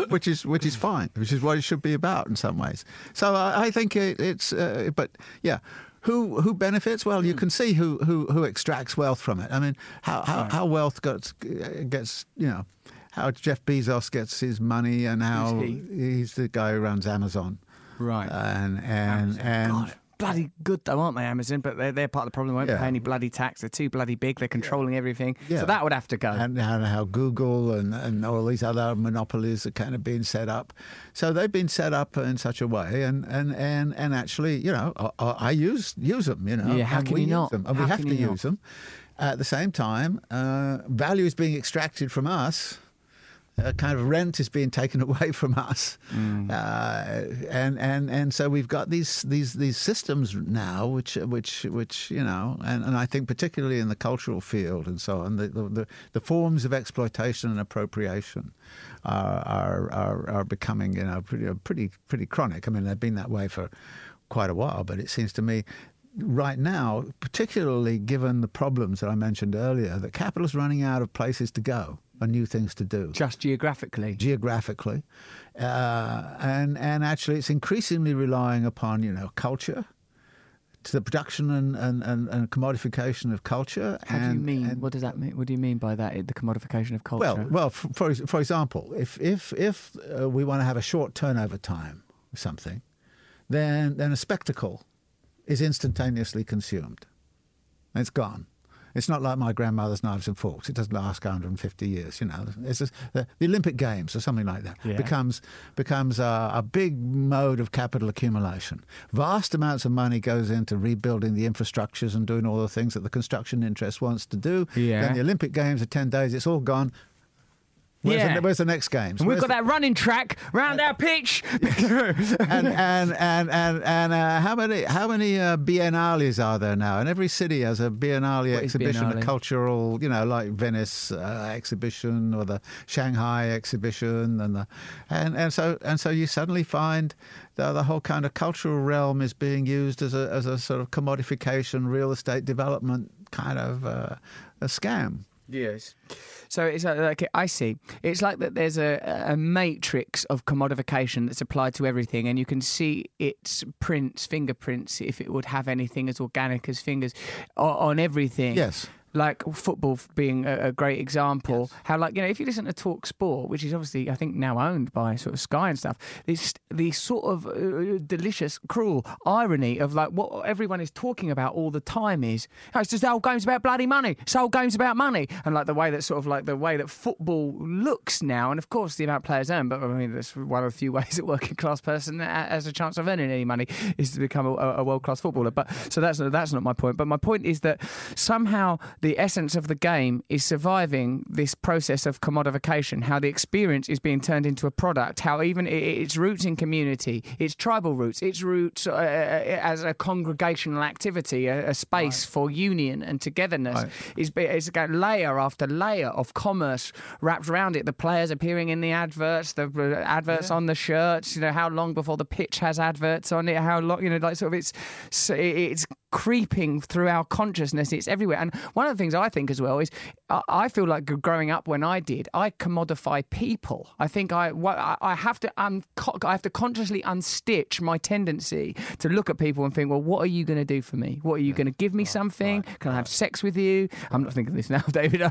which is which is fine, which is what it should be about in some ways. So I, I think it, it's, uh, but yeah. Who who benefits? Well, you can see who, who, who extracts wealth from it. I mean, how how, how wealth gets gets you know how Jeff Bezos gets his money and how he? he's the guy who runs Amazon. Right. And and and God, bloody good though, aren't they, Amazon? But they're, they're part of the problem. They won't Yeah. pay any bloody tax. They're too bloody big. They're controlling everything. Yeah. So that would have to go. and, and how Google and, and all these other monopolies are kind of being set up. So they've been set up in such a way, and, and, and, and actually, you know, I, I use use them. You know, Yeah, how can we you use not? Them, and How we have to you not? use them. At the same time, uh, value is being extracted from us. Uh, kind of rent is being taken away from us, Mm. uh, and and and so we've got these these these systems now, which which which you know, and, and I think particularly in the cultural field and so on, the the, the, the forms of exploitation and appropriation are are are, are becoming you know pretty pretty pretty chronic. I mean, they've been that way for quite a while, but it seems to me right now, particularly given the problems that I mentioned earlier, that capital is running out of places to go and new things to do Just geographically. geographically, uh, and and actually it's increasingly relying upon you know culture, to the production and and, and, and commodification of culture. How do you mean? and- what does that mean? What do you mean by that? The commodification of culture. well, well, for for, example, if if if uh, we want to have a short turnover time something, then then a spectacle is instantaneously consumed. It's gone. It's not like my grandmother's knives and forks. It doesn't last 150 years. You know, it's just, the, the Olympic Games or something like that Yeah. becomes becomes a, a big mode of capital accumulation. Vast amounts of money goes into rebuilding the infrastructures and doing all the things that the construction interest wants to do. Yeah. Then the Olympic Games are 10 days. It's all gone. Where's, Yeah. the, where's the next games? And we've Where's got the- that running track round our pitch. and and and and, and uh, how many how many uh, biennales are there now? And every city has a biennale What is exhibition, biennale? a cultural, you know, like Venice uh, exhibition or the Shanghai exhibition, and the and and so and so you suddenly find the, the whole kind of cultural realm is being used as a as a sort of commodification, real estate development kind of uh, a scam. Yes. So it's like, I see. It's like that. There's a, a matrix of commodification that's applied to everything, and you can see its prints, fingerprints, if it would have anything as organic as fingers, on, on everything. Yes. Like football being a, a great example. How like you know if you listen to Talk Sport, which is obviously I think now owned by sort of Sky and stuff, this the sort of uh, delicious, cruel irony of like what everyone is talking about all the time is "Oh, it's just the whole game's about bloody money. It's the whole game's about money, and like the way that sort of like the way that football looks now, and of course the amount players earn. But I mean that's one of the few ways a working class person has a chance of earning any money is to become a, a world class footballer. But so that's that's not my point. But my point is that somehow the essence of the game is surviving this process of commodification. How the experience is being turned into a product. How even its roots in community, its tribal roots, its roots uh, as a congregational activity, a, a space for union and togetherness Right. is got layer after layer of commerce wrapped around it. The players appearing in the adverts, the uh, adverts on the shirts. You know how long before the pitch has adverts on it. How long you know like sort of it's it's creeping through our consciousness. It's everywhere. And one of the things I think as well is I- feel like growing up when I did, I commodify people. I think I I have to un- I have to consciously unstitch my tendency to look at people and think, well, what are you going to do for me? What are you going to give me something? Can I have sex with you? I'm not thinking this now, David.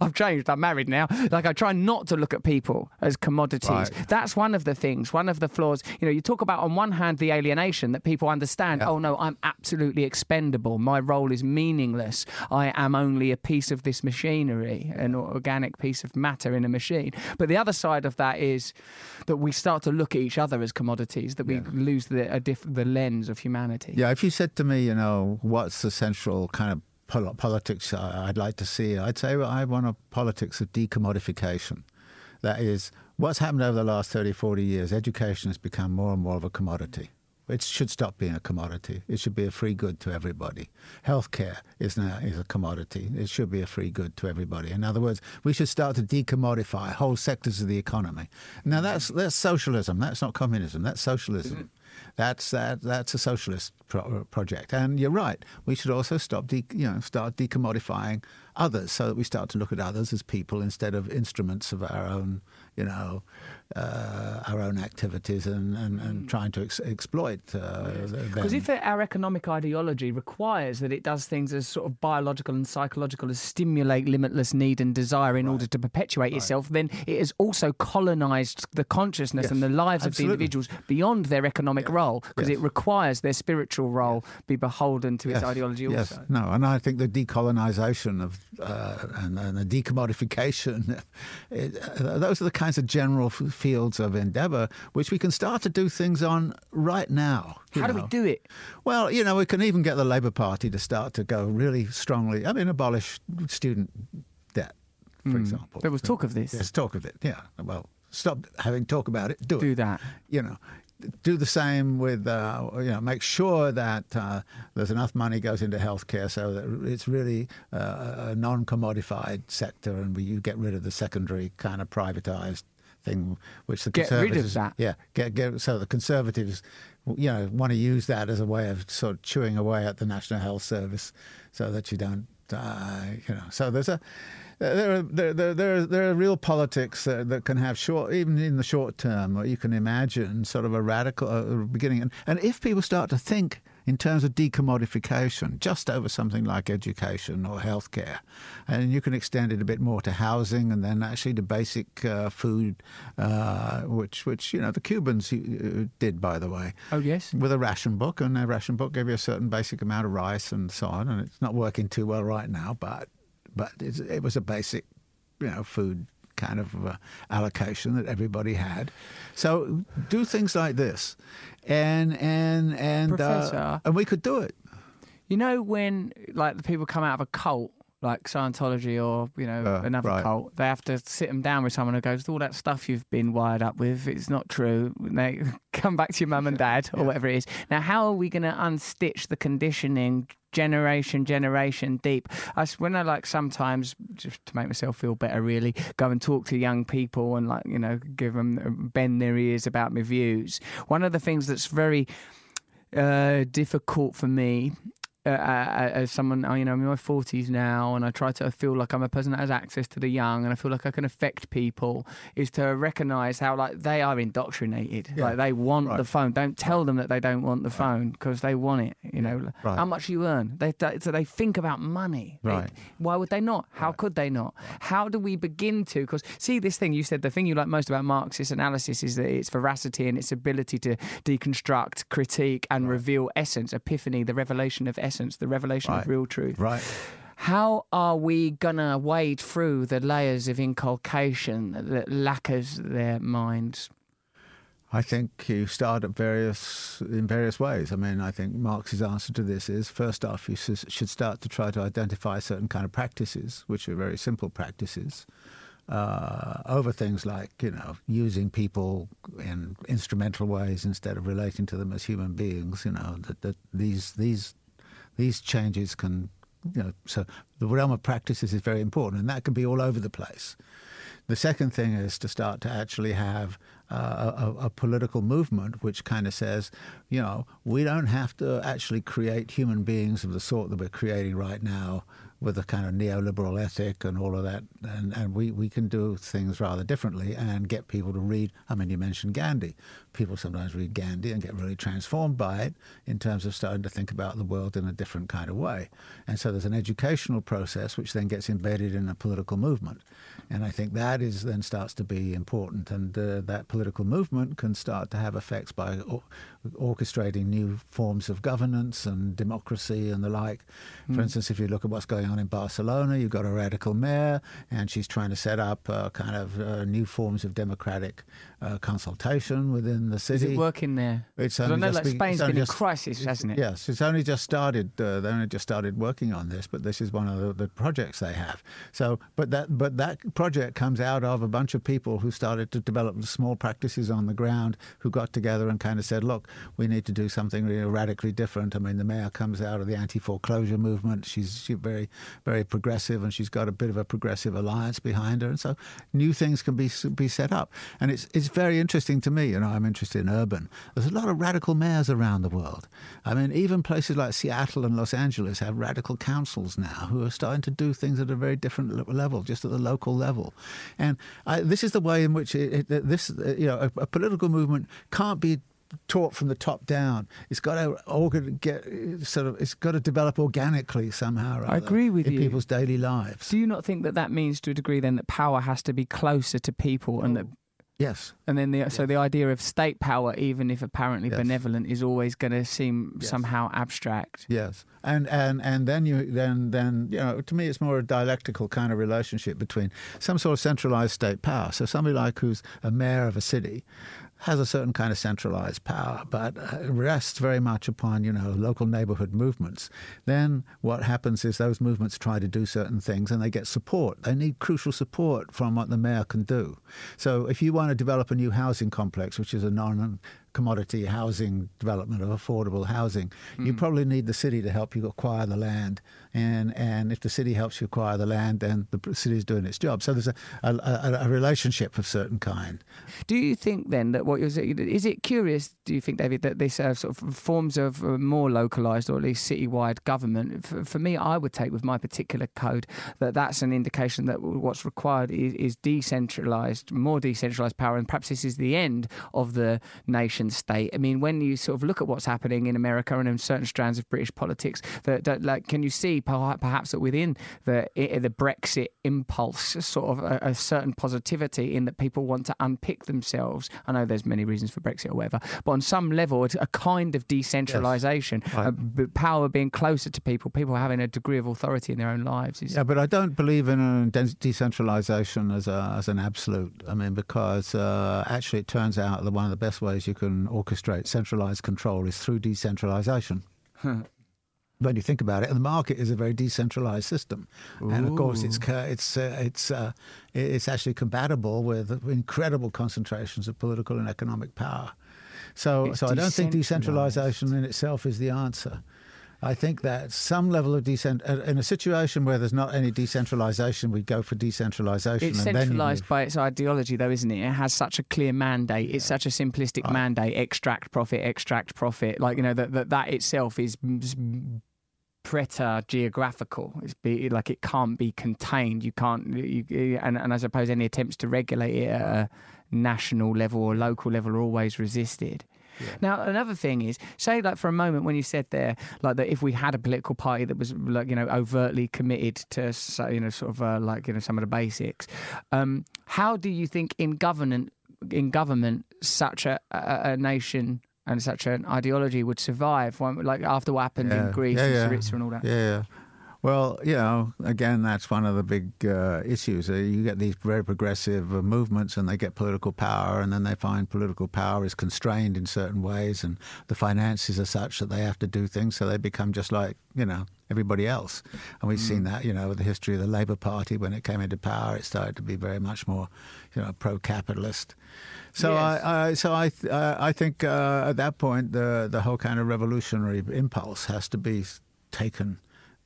I've changed. I'm married now. Like I try not to look at people as commodities. Right. That's one of the things. One of the flaws. You know, you talk about on one hand the alienation that people understand. Oh no, I'm absolutely expendable. My role is meaningless. I am only a piece of this machinery, an organic piece of matter in a machine. But the other side of that is that we start to look at each other as commodities. That we Yeah. lose the a diff- the lens of humanity. Yeah, if you said to me, you know, what's the central kind of pol- politics I- I'd like to see, I'd say well, I want a politics of decommodification. That is, what's happened over the last 30, 40 years, education has become more and more of a commodity. It should stop being a commodity. It should be a free good to everybody. Healthcare is now is a commodity. It should be a free good to everybody. In other words, we should start to decommodify whole sectors of the economy. Now that's that's socialism. That's not communism. That's socialism. Mm-hmm. That's that. That's a socialist pro- project. And you're right. We should also stop, de- you know, start decommodifying others, so that we start to look at others as people instead of instruments of our own, you know, uh, our own activities and and, and trying to ex- exploit. Uh, Because them. if it, our economic ideology requires that it does things as sort of biological and psychological as stimulate limitless need and desire in order to perpetuate itself, then it has also colonized the consciousness and the lives absolutely. of the individuals beyond their economic role because Yes. it requires their spiritual role be beholden to its ideology yes. also. No, and I think the decolonization of uh, and, and the decommodification, it, uh, those are the kinds of general f- fields of endeavor which we can start to do things on right now. How do we do it? Well, you know, we can even get the Labour Party to start to go really strongly. I mean, abolish student debt, for example. Hmm. There was talk of this. There's talk of it. Yeah. Well, stop having talk about it. Do it Do that. you know, do the same with, uh, you know, make sure that uh, there's enough money goes into healthcare so that it's really uh, a non-commodified sector, and we, you get rid of the secondary kind of privatized thing, which the Get rid of conservatives, that. yeah, get, get so the conservatives, you know, want to use that as a way of sort of chewing away at the National Health Service, so that you don't, uh, you know, so there's a. There are there, there, there, are, there are real politics that, that can have short, even in the short term, or you can imagine sort of a radical uh, beginning. And, and if people start to think in terms of decommodification, just over something like education or healthcare. And you can extend it a bit more to housing and then actually to basic uh, food, uh, which, which, you know, the Cubans uh, did, by the way. Oh, yes. With a ration book, and a ration book gave you a certain basic amount of rice and so on. And it's not working too well right now, but, but it was a basic, you know, food kind of uh, allocation that everybody had. So do things like this, and and and uh, and we could do it. You know when like the people come out of a cult like Scientology or you know uh, another right. cult, they have to sit them down with someone who goes, "All that stuff you've been wired up with, it's not true." And they come back to your mum and dad or yeah. whatever it is. Now, how are we going to unstitch the conditioning? Generation, generation deep. I when I like sometimes just to make myself feel better, really go and talk to young people and like you know give them uh, bend their ears about my views. One of the things that's very uh, difficult for me uh, as someone, uh, you know, I'm in my 40s now, and I try to feel like I'm a person that has access to the young, and I feel like I can affect people, is to recognise how like they are indoctrinated, yeah. like they want right. the phone. Don't tell them that they don't want the right. phone because they want it. You know, right. how much you earn. They, so they think about money. Right. They, why would they not? How could they not? How do we begin to? Because see, this thing you said, the thing you like most about Marxist analysis is that its veracity and its ability to deconstruct, critique, and reveal essence, epiphany, the revelation of essence essence, the revelation right. of real truth. Right. How are we gonna wade through the layers of inculcation that lacquers their minds? I think you start at various in various ways. I mean, I think Marx's answer to this is first off, you should start to try to identify certain kind of practices, which are very simple practices, uh, over things like you know using people in instrumental ways instead of relating to them as human beings. You know that, that these these these changes can, you know, so the realm of practices is very important, and that can be all over the place. The second thing is to start to actually have uh, a, a, political movement which kind of says, you know, we don't have to actually create human beings of the sort that we're creating right now with a kind of neoliberal ethic and all of that. And, and we, we can do things rather differently and get people to read. I mean, you mentioned Gandhi. People sometimes read Gandhi and get really transformed by it in terms of starting to think about the world in a different kind of way. And so there's an educational process which then gets embedded in a political movement. And I think that is then starts to be important. And uh, that political movement can start to have effects by or- orchestrating new forms of governance and democracy and the like. Mm. For hmm. instance, if you look at what's going on in Barcelona. You've got a radical mayor, and she's trying to set up uh, kind of uh, new forms of democratic uh, consultation within the city. Is it working there? It's only I know like Spain's been just, in crisis, hasn't it? Yes, it's only just started. Uh, they only just started working on this, but this is one of the, the, projects they have. So, but that but that project comes out of a bunch of people who started to develop small practices on the ground, who got together and kind of said, "Look, we need to do something really radically different." I mean, the mayor comes out of the anti-foreclosure movement. She's, she's very very progressive, and she's got a bit of a progressive alliance behind her, and so new things can be be set up. And it's it's very interesting to me. You know, I'm interested in urban. There's a lot of radical mayors around the world. I mean, even places like Seattle and Los Angeles have radical councils now who are starting to do things at a very different level, just at the local level. And I, this is the way in which it, it, this, you know, a, a political movement can't be taught from the top down. It's got to get sort of. It's got to develop organically somehow. I agree with in you. people's daily lives. Do you not think that that means, to a degree, then that power has to be closer to people, and that Yes. And then the yes. so the idea of state power, even if apparently yes. benevolent, is always going to seem yes. somehow abstract. Yes. And and and then you then then you know to me it's more a dialectical kind of relationship between some sort of centralized state power. So somebody like who's a mayor of a city has a certain kind of centralized power, but uh, rests very much upon you know local neighborhood movements. Then what happens is those movements try to do certain things, and they get support. They need crucial support from what the mayor can do. So if you want to develop a new housing complex, which is a non commodity housing development of affordable housing, mm. you hmm. probably need the city to help you acquire the land. And and if the city helps you acquire the land, then the city is doing its job. So there's a, a, a relationship of certain kind. Do you think then that what you're saying is it curious? Do you think, David, that this uh, sort of forms of uh, more localized or at least citywide government? For, for, me, I would take with my particular code that that's an indication that what's required is, is decentralized, more decentralized power, and perhaps this is the end of the nation nation state. I mean, when you sort of look at what's happening in America and in certain strands of British politics, that, that like, can you see perhaps that within the the Brexit impulse, sort of a, a, certain positivity in that people want to unpick themselves? I know there's many reasons for Brexit or whatever, but on some level, a kind of decentralisation, yes. uh, power being closer to people, people having a degree of authority in their own lives. Is... Yeah, but I don't believe in decentralisation as a, as an absolute. I mean, because uh, actually it turns out that one of the best ways you can orchestrate centralised control is through decentralisation. when you think about it, and the market is a very decentralized system, Ooh. and of course it's it's uh, it's uh, it's actually compatible with incredible concentrations of political and economic power. So, it's so I don't think decentralization in itself is the answer. I think that some level of decent uh, in a situation where there's not any decentralization, we go for decentralization. It's centralized by its ideology, though, isn't it? It has such a clear mandate. It's such a simplistic right. mandate: extract profit, extract profit. Like you know that that, that itself is preta geographical. It's be, like it can't be contained. You can't. You, and, and I suppose any attempts to regulate it at a national level or local level are always resisted. Yeah. Now, another thing is, say like for a moment when you said there, like that if we had a political party that was like you know overtly committed to you know sort of uh, like you know some of the basics, um, how do you think in government in government such a, a, a nation and such an ideology would survive, like after what happened yeah. in Greece yeah, and Syriza and all that? Yeah. Well, you know, again, that's one of the big uh, issues. Uh, you get these very progressive uh, movements and they get political power, and then they find political power is constrained in certain ways, and the finances are such that they have to do things, so they become just like, you know, everybody else. And we've mm. seen that, you know, with the history of the Labour Party. When it came into power, it started to be very much more, you know, pro capitalist. So yes. I, I, so I, I think uh, at that point the the whole kind of revolutionary impulse has to be taken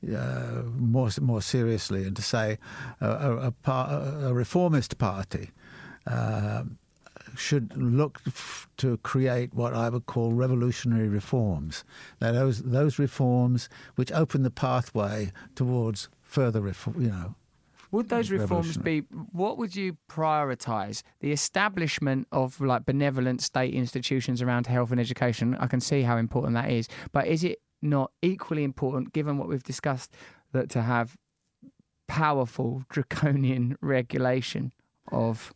uh, more more seriously, and to say a, a, a reformist party. Uh, should look f- to create what I would call revolutionary reforms. Now, those those reforms which open the pathway towards further reform, you know, would those reforms be? What would you prioritise? The establishment of like benevolent state institutions around health and education. I can see how important that is, but is it not equally important, given what we've discussed, that to have powerful draconian regulation of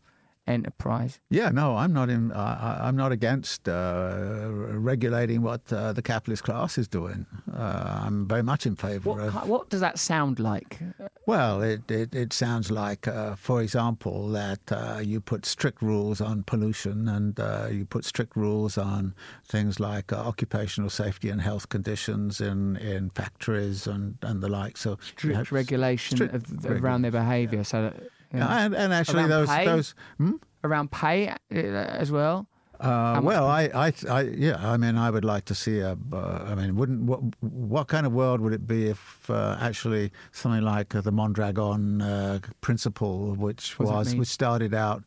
enterprise. Yeah, no, I'm not in. Uh, I'm not against uh, regulating what uh, the capitalist class is doing. Uh, I'm very much in favour what, of. What does that sound like? Well, it it, it sounds like, uh, for example, that uh, you put strict rules on pollution and you put strict rules on things like occupational safety and health conditions in in factories and and the like. So strict regulation strict of, regulation. around their behaviour. Yeah. So that yeah. And, and actually, those pay? those hmm? around pay uh, as well. Uh, well, I, I, I, yeah, I mean, I would like to see a. Uh, I mean, wouldn't what, what kind of world would it be if uh, actually something like uh, the Mondragon uh, principle, which what was which started out.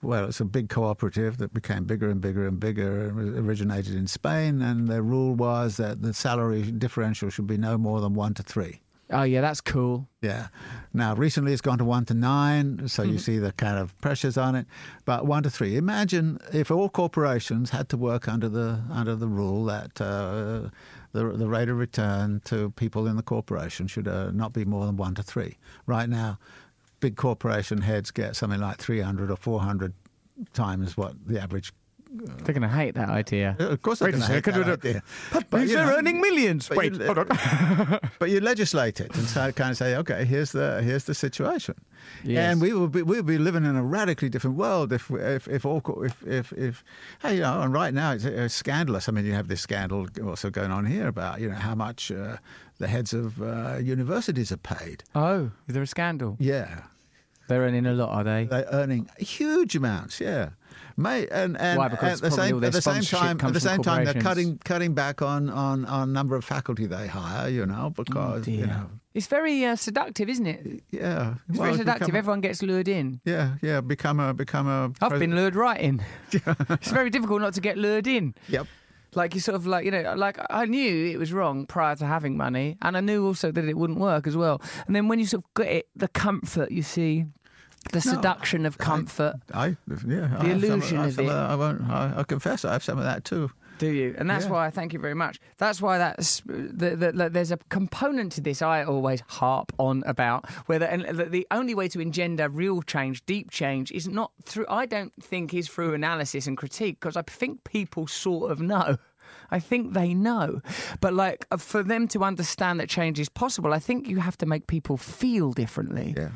Well, it's a big cooperative that became bigger and bigger and bigger, originated in Spain, and the rule was that the salary differential should be no more than one to three. Oh yeah, that's cool. Yeah. Now recently it's gone to one to nine, so you mm-hmm. see the kind of pressures on it. But one to three. Imagine if all corporations had to work under the under the rule that uh, the the rate of return to people in the corporation should uh, not be more than one to three. Right now, big corporation heads get something like three hundred or four hundred times what the average they're going to hate that idea. Of course they're going to hate that idea. But, but they're know, earning millions. Wait, you, hold on. but you legislate it and so kind of say, okay, here's the here's the situation, yes. and we will be we'll be living in a radically different world if if if all if if, if hey, you know, and right now it's, it's scandalous. I mean, you have this scandal also going on here about you know how much uh, the heads of uh, universities are paid. Oh, is there a scandal? Yeah. They're earning a lot, are they? They're earning huge amounts, yeah. May, and, and Why? Because at the same, at the same time, at the same time, they're cutting cutting back on, on, on number of faculty they hire. You know, because oh you know. It's very uh, seductive, isn't it? Yeah, it's well, very seductive. Everyone gets lured in. Yeah, yeah. Become a become a. I've been lured right in. it's very difficult not to get lured in. Yep. Like you sort of like you know like I knew it was wrong prior to having money, and I knew also that it wouldn't work as well. And then when you sort of get it, the comfort you see The seduction of comfort. I, yeah, The illusion of some it. I won't. I, I confess, I have some of that too. Do you? And that's Yeah. why I thank you very much. That's why that's the, the, the, there's a component to this I always harp on about the, the only way to engender real change, deep change, is not through. I don't think is through analysis and critique because I think people sort of know. I think they know, but like uh, for them to understand that change is possible, I think you have to make people feel differently. Yeah.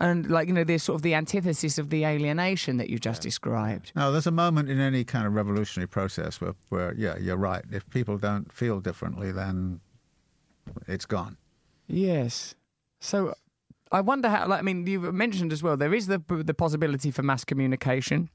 And like you know, there's sort of the antithesis of the alienation that you just described. No, there's a moment in any kind of revolutionary process where, where, yeah, you're right. If people don't feel differently, then it's gone. Yes. So I wonder how. Like, I mean, you mentioned as well there is the the possibility for mass communication.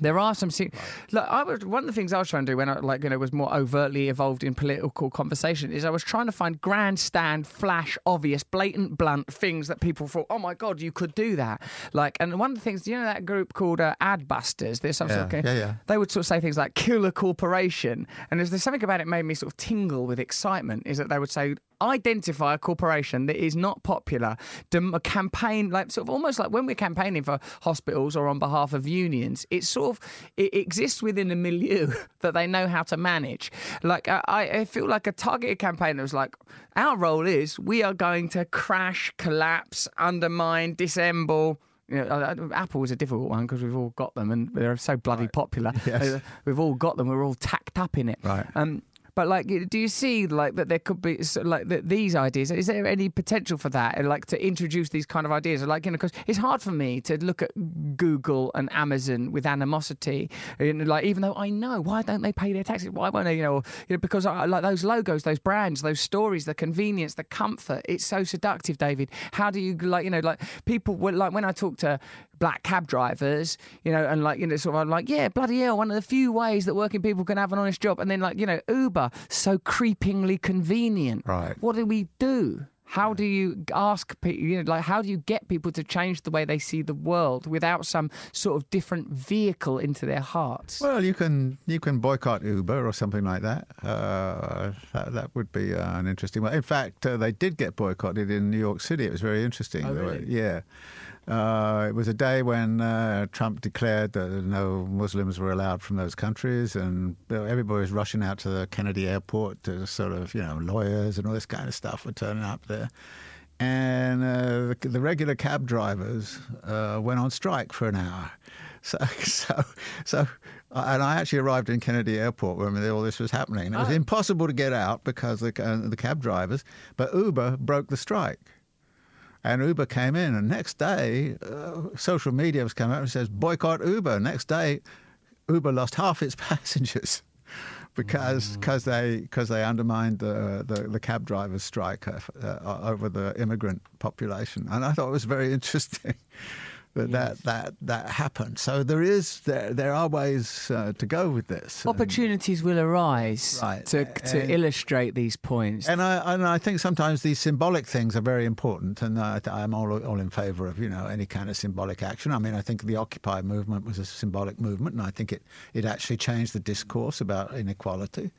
There are some. se- Look, I was one of the things I was trying to do when I like you know was more overtly involved in political conversation is I was trying to find grandstand, flash, obvious, blatant, blunt things that people thought, oh my god, you could do that. Like, and one of the things, you know, that group called uh, Adbusters. There's some sort Yeah, of yeah, yeah. they would sort of say things like kill a corporation. And there's, there's something about it made me sort of tingle with excitement is that they would say, identify a corporation that is not popular, dem- a campaign, like sort of almost like when we're campaigning for hospitals or on behalf of unions, it sort of, it exists within a milieu that they know how to manage. Like, I, I feel like a targeted campaign that was like, our role is we are going to crash, collapse, undermine, dissemble. You know, Apple was a difficult one because we've all got them and they're so bloody popular. Yes. We've all got them. We're all tacked up in it. Right. Um, but like, do you see like that there could be like that these ideas? Is there any potential for that? And, Like to introduce these kind of ideas? Like you know, because it's hard for me to look at Google and Amazon with animosity. And, like even though I know why don't they pay their taxes? Why won't they? You know, you know because I like those logos, those brands, those stories, the convenience, the comfort. It's so seductive, David. How do you like you know like people were like when I talk to black cab drivers, you know, and like, you know, sort of I'm like, yeah, bloody hell, one of the few ways that working people can have an honest job. And then, like, you know, Uber, so creepingly convenient. Right. What do we do? How do you ask people, you know, like, how do you get people to change the way they see the world without some sort of different vehicle into their hearts? Well, you can you can boycott Uber or something like that. Uh, that, that would be uh, an interesting one. In fact, uh, they did get boycotted in New York City. It was very interesting. Oh, really? Yeah. Uh, it was a day when uh, Trump declared that no Muslims were allowed from those countries, and everybody was rushing out to the Kennedy airport to sort of, you know, lawyers and all this kind of stuff were turning up there. And uh, the, the regular cab drivers uh, went on strike for an hour. So, so, so, uh, and I actually arrived in Kennedy Airport when all this was happening. It was Oh. impossible to get out because the, uh, the cab drivers, but Uber broke the strike. And Uber came in, and next day, uh, social media was coming out and says boycott Uber. Next day, Uber lost half its passengers because cause they because they undermined the, the the cab drivers' strike uh, uh, over the immigrant population, and I thought it was very interesting. That, that that that happened. So there is there there are ways uh, to go with this. And- Opportunities will arise Right. to, to And- illustrate these points. And I and I think sometimes these symbolic things are very important, and I, I'm all all in favour of you know any kind of symbolic action. I mean, I think the Occupy movement was a symbolic movement, and I think it it actually changed the discourse about inequality.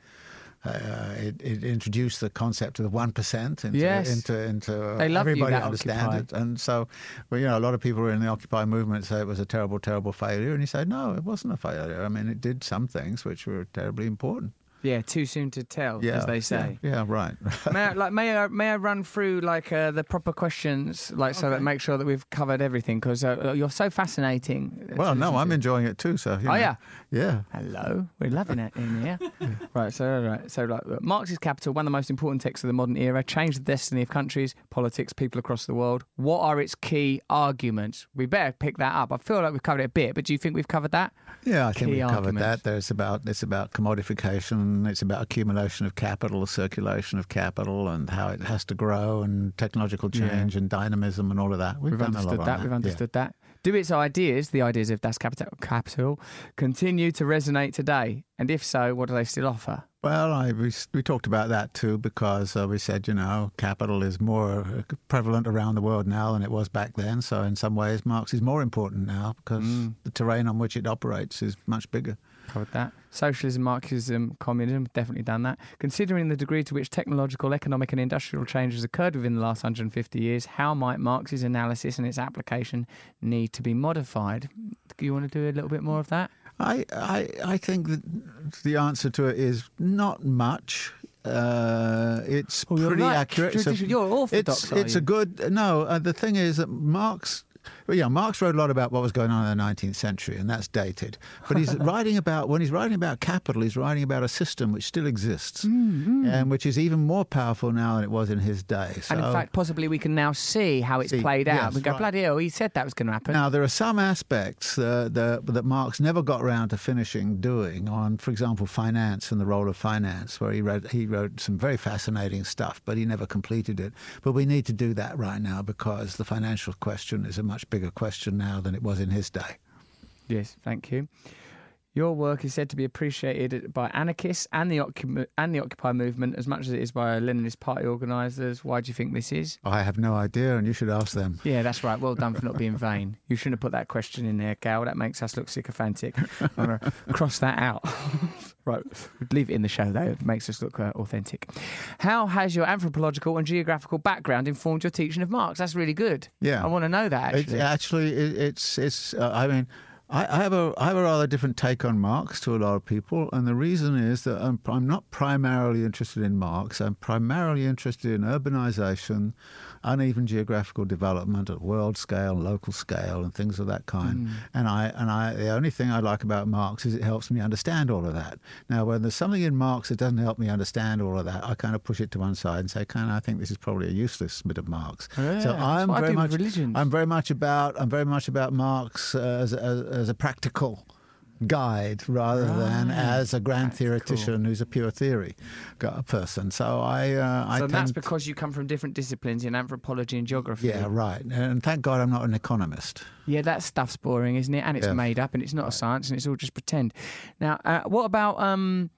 Uh, it, it introduced the concept of the one percent into Yes. into into uh, They love you, everybody that understand Occupy. it, and so well, you know a lot of people who are in the Occupy movement say it was a terrible, terrible failure, and you say no, it wasn't a failure. I mean, it did some things which were terribly important. Yeah, too soon to tell, Yeah, as they say. Yeah, yeah right. may I, like may I may I run through like uh, the proper questions like so that make sure that we've covered everything because uh, you're so fascinating. Well, no, I'm enjoying it too. So, you Oh, know. yeah? yeah. Hello, we're loving it in here. right, so right, so like Marx's Capital, one of the most important texts of the modern era, changed the destiny of countries, politics, people across the world. What are its key arguments? We better pick that up. I feel like we've covered it a bit, but do you think we've covered that? Yeah, I think Key we've covered that. There's about it's about commodification, it's about accumulation of capital, circulation of capital, and how it has to grow, and technological Yeah. change, and dynamism, and all of that. We've, We've done a lot understood that. We've yeah. understood that. Do its ideas, the ideas of Das Kapital, Capital, continue to resonate today? And if so, what do they still offer? Well, I, we, we talked about that too because uh, we said, you know, capital is more uh, prevalent around the world now than it was back then. So, in some ways, Marx is more important now because Mm. the terrain on which it operates is much bigger. Covered that. Socialism, Marxism, communism, definitely done that. Considering the degree to which technological, economic, and industrial change has occurred within the last 150 years, how might Marx's analysis and its application need to be modified? Do you want to do a little bit more of that? I, I, I think that the answer to it is not much. Uh, it's Well, pretty right. accurate. A- You're orthodox. it's it's you? a good no. Uh, the thing is that Marx. Well, yeah, Marx wrote a lot about what was going on in the 19th century, and that's dated. But he's writing about when he's writing about capital, he's writing about a system which still exists, and which is even more powerful now than it was in his day. So, and in fact, possibly we can now see how it's See, played out. yes, we go, right. bloody hell, he said that was going to happen. Now, there are some aspects uh, the, that Marx never got around to finishing doing on, for example, finance and the role of finance, where he wrote, he wrote some very fascinating stuff, but he never completed it. But we need to do that right now because the financial question is a much bigger question now than it was in his day. Yes, thank you. Your work is said to be appreciated by anarchists and the Occup- and the Occupy movement as much as it is by Leninist party organisers. Why do you think this is? I have no idea, and you should ask them. Yeah, that's right. Well done for not being vain. You shouldn't have put that question in there, Gal. That makes us look sycophantic. I'm going to cross that out. right, leave it in the show though. It makes us look uh, authentic. How has your anthropological and geographical background informed your teaching of Marx? That's really good. Yeah. I want to know that actually. actually, it, it's it's. Uh, I mean, I, I have a I have a rather different take on Marx to a lot of people, and the reason is that I'm I'm not primarily interested in Marx. I'm primarily interested in urbanization, uneven geographical development at world scale, local scale, and things of that kind. And I and I the only thing I like about Marx is it helps me understand all of that. Now, when there's something in Marx that doesn't help me understand all of that, I kind of push it to one side and say, "Kind of, I think this is probably a useless bit of Marx." Yeah, so I'm very much. I'm very much about I'm very much about Marx uh, as, as as a practical guide rather than as a grand Practical. theoretician who's a pure theory person. So I uh, I so that's because you come from different disciplines in anthropology and geography. yeah right, and thank God I'm not an economist. Yeah, that stuff's boring, isn't it? And it's Yeah. made up, and it's not a science, and it's all just pretend. Now, uh, what about? um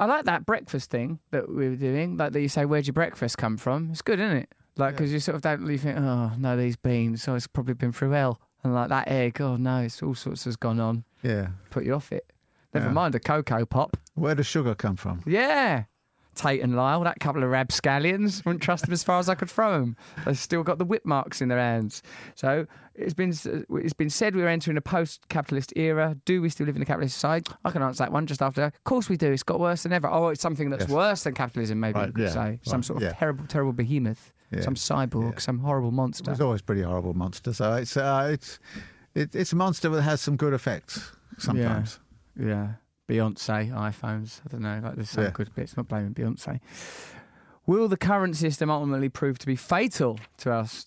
I like that breakfast thing that we were doing. Like that, you say, "Where'd your breakfast come from?" It's good, isn't it? Like because you sort of don't. You think, "Oh no, these beans. So it's probably been through hell." And like that egg, oh no, it's all sorts has gone on. Yeah, Put you off it. Never Yeah. mind a cocoa pop. where does sugar come from? Yeah. Tate and Lyle, that couple of rapscallions, wouldn't trust them as far as I could throw them. They've still got the whip marks in their hands. So it's been it's been said we're entering a post-capitalist era. Do we still live in a capitalist society? I can answer that one just after. Of course we do. It's got worse than ever. Oh, it's something that's Yes. worse than capitalism. Maybe Right, you could yeah, say some sort of yeah. terrible, terrible behemoth, Yeah. some cyborg, Yeah. some horrible monster. It's always pretty horrible monster. So it's uh, it's it, it's a monster that has some good effects sometimes. Yeah. Beyonce, iPhones. I don't know. Like there's some Yeah. good bits. Not blaming Beyonce. Will the current system ultimately prove to be fatal to us?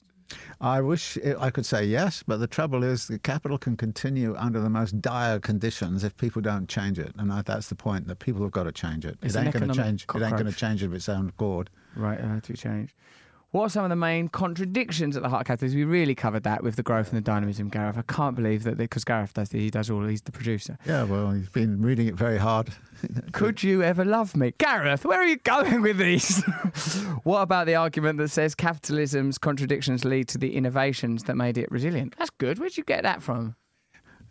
I wish it, I could say yes, but the trouble is the capital can continue under the most dire conditions if people don't change it, and I, that's the point. That people have got to change it. It's it ain't going to change. It ain't going to change of its own accord. Right, uh, to change. What are some of the main contradictions at the heart of capitalism? We really covered that with the growth and the dynamism, Gareth. I can't believe that because Gareth does he does all. He's the producer. Yeah, well, he's been reading it very hard. Could you ever love me, Gareth? Where are you going with these? what about the argument that says capitalism's contradictions lead to the innovations that made it resilient? That's good. Where'd you get that from?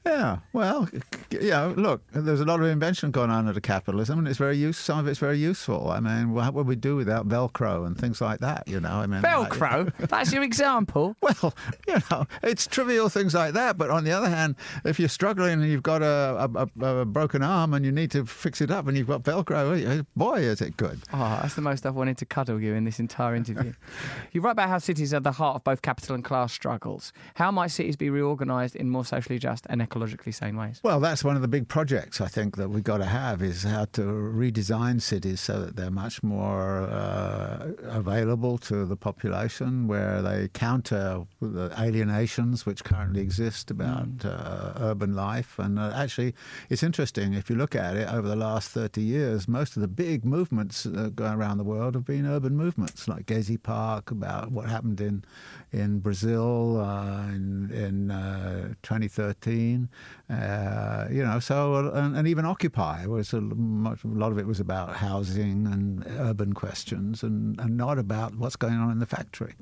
Yeah, well, yeah. Look, there's a lot of invention going on under capitalism, and it's very use. Some of it's very useful. I mean, what would we do without Velcro and things like that? You know, I mean, like- Velcro. That's your example. Well, you know, it's trivial things like that. But on the other hand, if you're struggling and you've got a, a, a, broken arm and you need to fix it up and you've got Velcro, eh, boy, is it good. Oh, that's the most I've wanted to cuddle you in this entire interview. you write about how cities are the heart of both capital and class struggles. How might cities be reorganised in more socially just and ecologically sane ways. Well, that's one of the big projects I think that we've got to have is how to redesign cities so that they're much more uh, available to the population, where they counter the alienations which currently exist about mm. uh, urban life. And uh, actually, it's interesting if you look at it over the last 30 years, most of the big movements going around the world have been urban movements like Gezi Park, about what happened in, in Brazil uh, in, in uh, 2013. Uh, you know. So and, and, even Occupy was a, much, a lot of it was about housing and urban questions, and, and not about what's going on in the factory.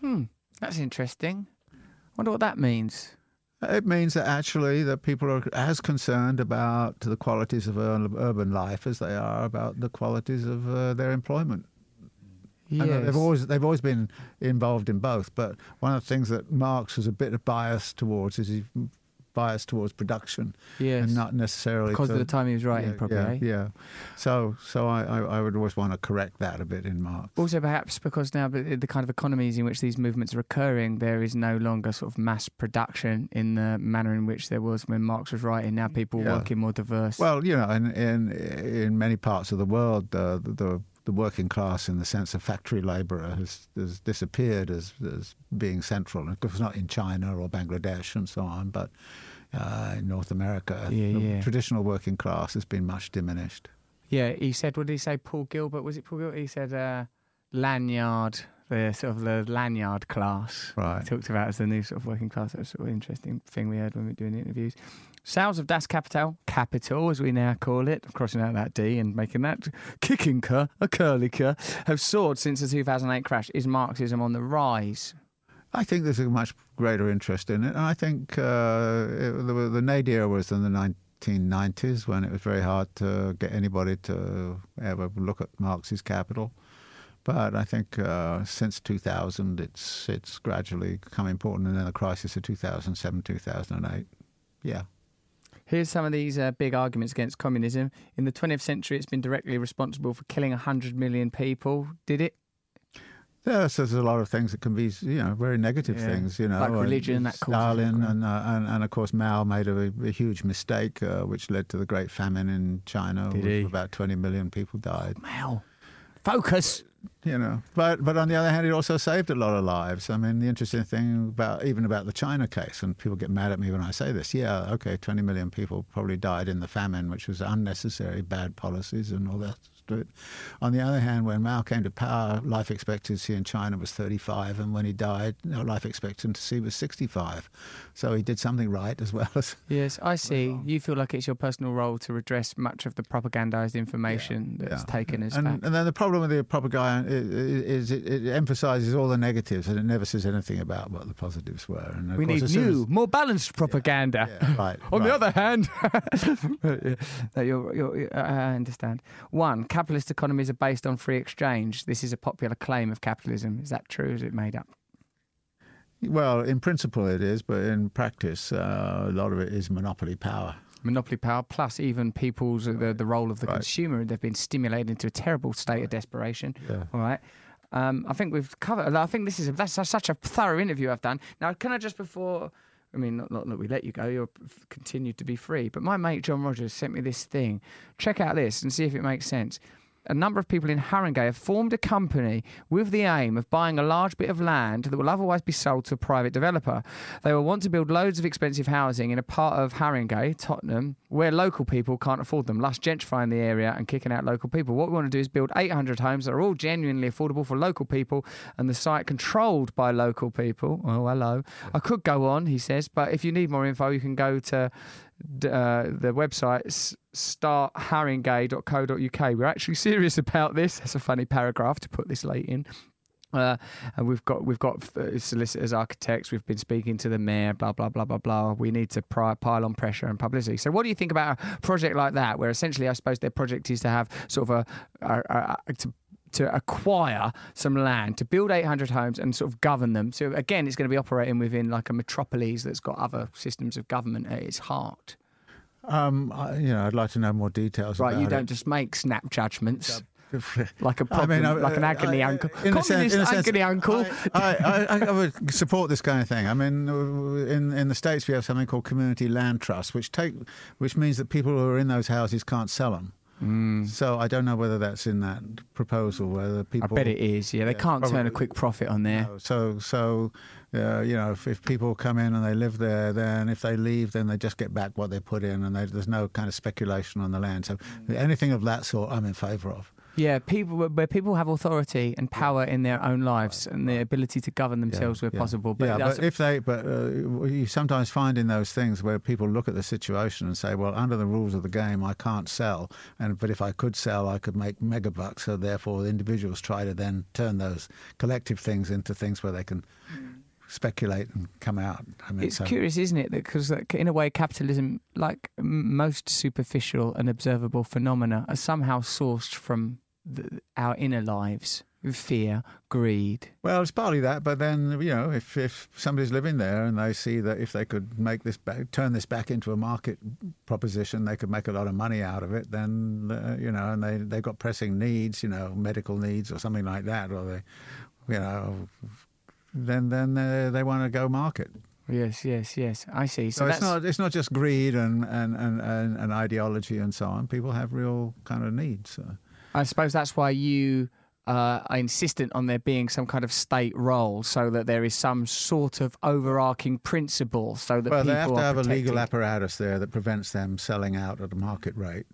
Hmm, that's interesting. Wonder what that means. It means that actually that people are as concerned about the qualities of urban life as they are about the qualities of uh, their employment. Yes. they've always they've always been involved in both. But one of the things that Marx was a bit biased towards is he biased towards production yes. and not necessarily because to, of the time he was writing, yeah, probably. Yeah, eh? yeah. So so I, I, I would always want to correct that a bit in Marx. Also, perhaps because now the the kind of economies in which these movements are occurring, there is no longer sort of mass production in the manner in which there was when Marx was writing. Now people Yeah. working more diverse. Well, you know, in in in many parts of the world, the, the the working class, in the sense of factory labourer, has, has disappeared as as being central. And of course, not in China or Bangladesh and so on, but uh, in North America, Yeah, the yeah. traditional working class has been much diminished. yeah, he said. What did he say? Paul Gilbert was it? Paul Gilbert? He said uh, lanyard, the sort of the lanyard class. Right. He talked about as the new sort of working class. That's sort of interesting thing we heard when we were doing the interviews. Sales of Das Kapital, capital as we now call it, crossing out that D and making that kicking cur, a curly cur, have soared since the 2008 crash. Is Marxism on the rise? I think there's a much greater interest in it. And I think uh, it, the, the nadir was in the 1990s when it was very hard to get anybody to ever look at Marx's Capital. But I think uh, since 2000, it's it's gradually become important. And then the crisis of 2007, 2008. Yeah. Here's some of these uh, big arguments against communism. In the 20th century, it's been directly responsible for killing 100 million people. Did it? Yes, there's a lot of things that can be, you know, very negative Yeah. things, you know. Like religion, that Stalin, and, uh, and and of course Mao made a, a huge mistake, uh, which led to the Great Famine in China. Did where he? About 20 million people died. Wow. Focus. You know, but but on the other hand, it also saved a lot of lives. I mean, the interesting thing about even about the China case, and people get mad at me when I say this. Yeah, okay, 20 million people probably died in the famine, which was unnecessary, bad policies, and all that. It. On the other hand, when Mao came to power, life expectancy in China was 35, and when he died, life expectancy was 65. So he did something right as well as. Yes, I see. You feel like it's your personal role to redress much of the propagandized information that's Yeah. taken as And, fact. and then the problem with the propaganda is it, it emphasizes all the negatives and it never says anything about what the positives were. And we course, need new, as- more balanced propaganda. Yeah, right. On the other hand, no, you're, you're, I understand. One, capitalist economies are based on free exchange. This is a popular claim of capitalism. Is that true? Or is it made up? Well, in principle it is, but in practice, uh, a lot of it is monopoly power. Monopoly power, plus even people's the, the role of the Right. consumer. They've been stimulated into a terrible state of desperation. Yeah. All right. Um, I think we've covered. I think this is a, that's such a thorough interview I've done. Now, can I just before? I mean, not, not that we let you go. You're continued to be free. But my mate John Rogers sent me this thing. Check out this and see if it makes sense. A number of people in Haringey have formed a company with the aim of buying a large bit of land that will otherwise be sold to a private developer. They will want to build loads of expensive housing in a part of Haringey, Tottenham, where local people can't afford them, thus gentrifying the area and kicking out local people. What we want to do is build 800 homes that are all genuinely affordable for local people and the site controlled by local people. Oh, hello. I could go on, he says, but if you need more info, you can go to uh, the website s- startharingey.co.uk. We're actually serious about this. That's a funny paragraph to put this late in. Uh, and we've got we've got uh, solicitors, architects. We've been speaking to the mayor. Blah blah blah blah blah. We need to pri- pile on pressure and publicity. So, what do you think about a project like that, where essentially, I suppose their project is to have sort of a, a, a, a to to acquire some land to build 800 homes and sort of govern them. So again, it's going to be operating within like a metropolis that's got other systems of government at its heart. Um, I, you know, I'd like to know more details. Right, you don't it. just make snap judgments like a I problem, mean, I- like an agony I- uncle. in a sense- in a sense, agony uncle. I, I, I, I would support this kind of thing. I mean, in in the states we have something called community land trusts, which take which means that people who are in those houses can't sell them. Mm. So I don't know whether that's in that proposal. Whether people, I bet it is. Yeah, they Yeah, can't turn a quick profit on there. No. So, so uh, you know, if, if people come in and they live there, then if they leave, then they just get back what they put in, and they, there's no kind of speculation on the land. So, Mm. anything of that sort, I'm in favour of. Yeah, people where people have authority and power in their own lives and the ability to govern themselves where yeah. possible. But, yeah, but if they, but uh, you sometimes find in those things where people look at the situation and say, well, under the rules of the game, I can't sell, and but if I could sell, I could make mega bucks. So therefore, individuals try to then turn those collective things into things where they can speculate and come out. I mean, It's so- curious, isn't it? Because in a way, capitalism, like m- most superficial and observable phenomena, are somehow sourced from the, our inner lives. Fear, greed. Well, it's partly that, but then you know, if if somebody's living there and they see that if they could make this back, turn this back into a market proposition, they could make a lot of money out of it. Then uh, you know, and they they've got pressing needs, you know, medical needs or something like that, or they, you know, then then uh, they want to go market. Yes, yes, yes. I see. So, So, it's not it's not just greed and and, and, and, and ideology and so on. People have real kind of needs. So. I suppose that's why you uh, are insistent on there being some kind of state role, so that there is some sort of overarching principle, so that Well, people they have to have a legal apparatus there that prevents them selling out at a market rate.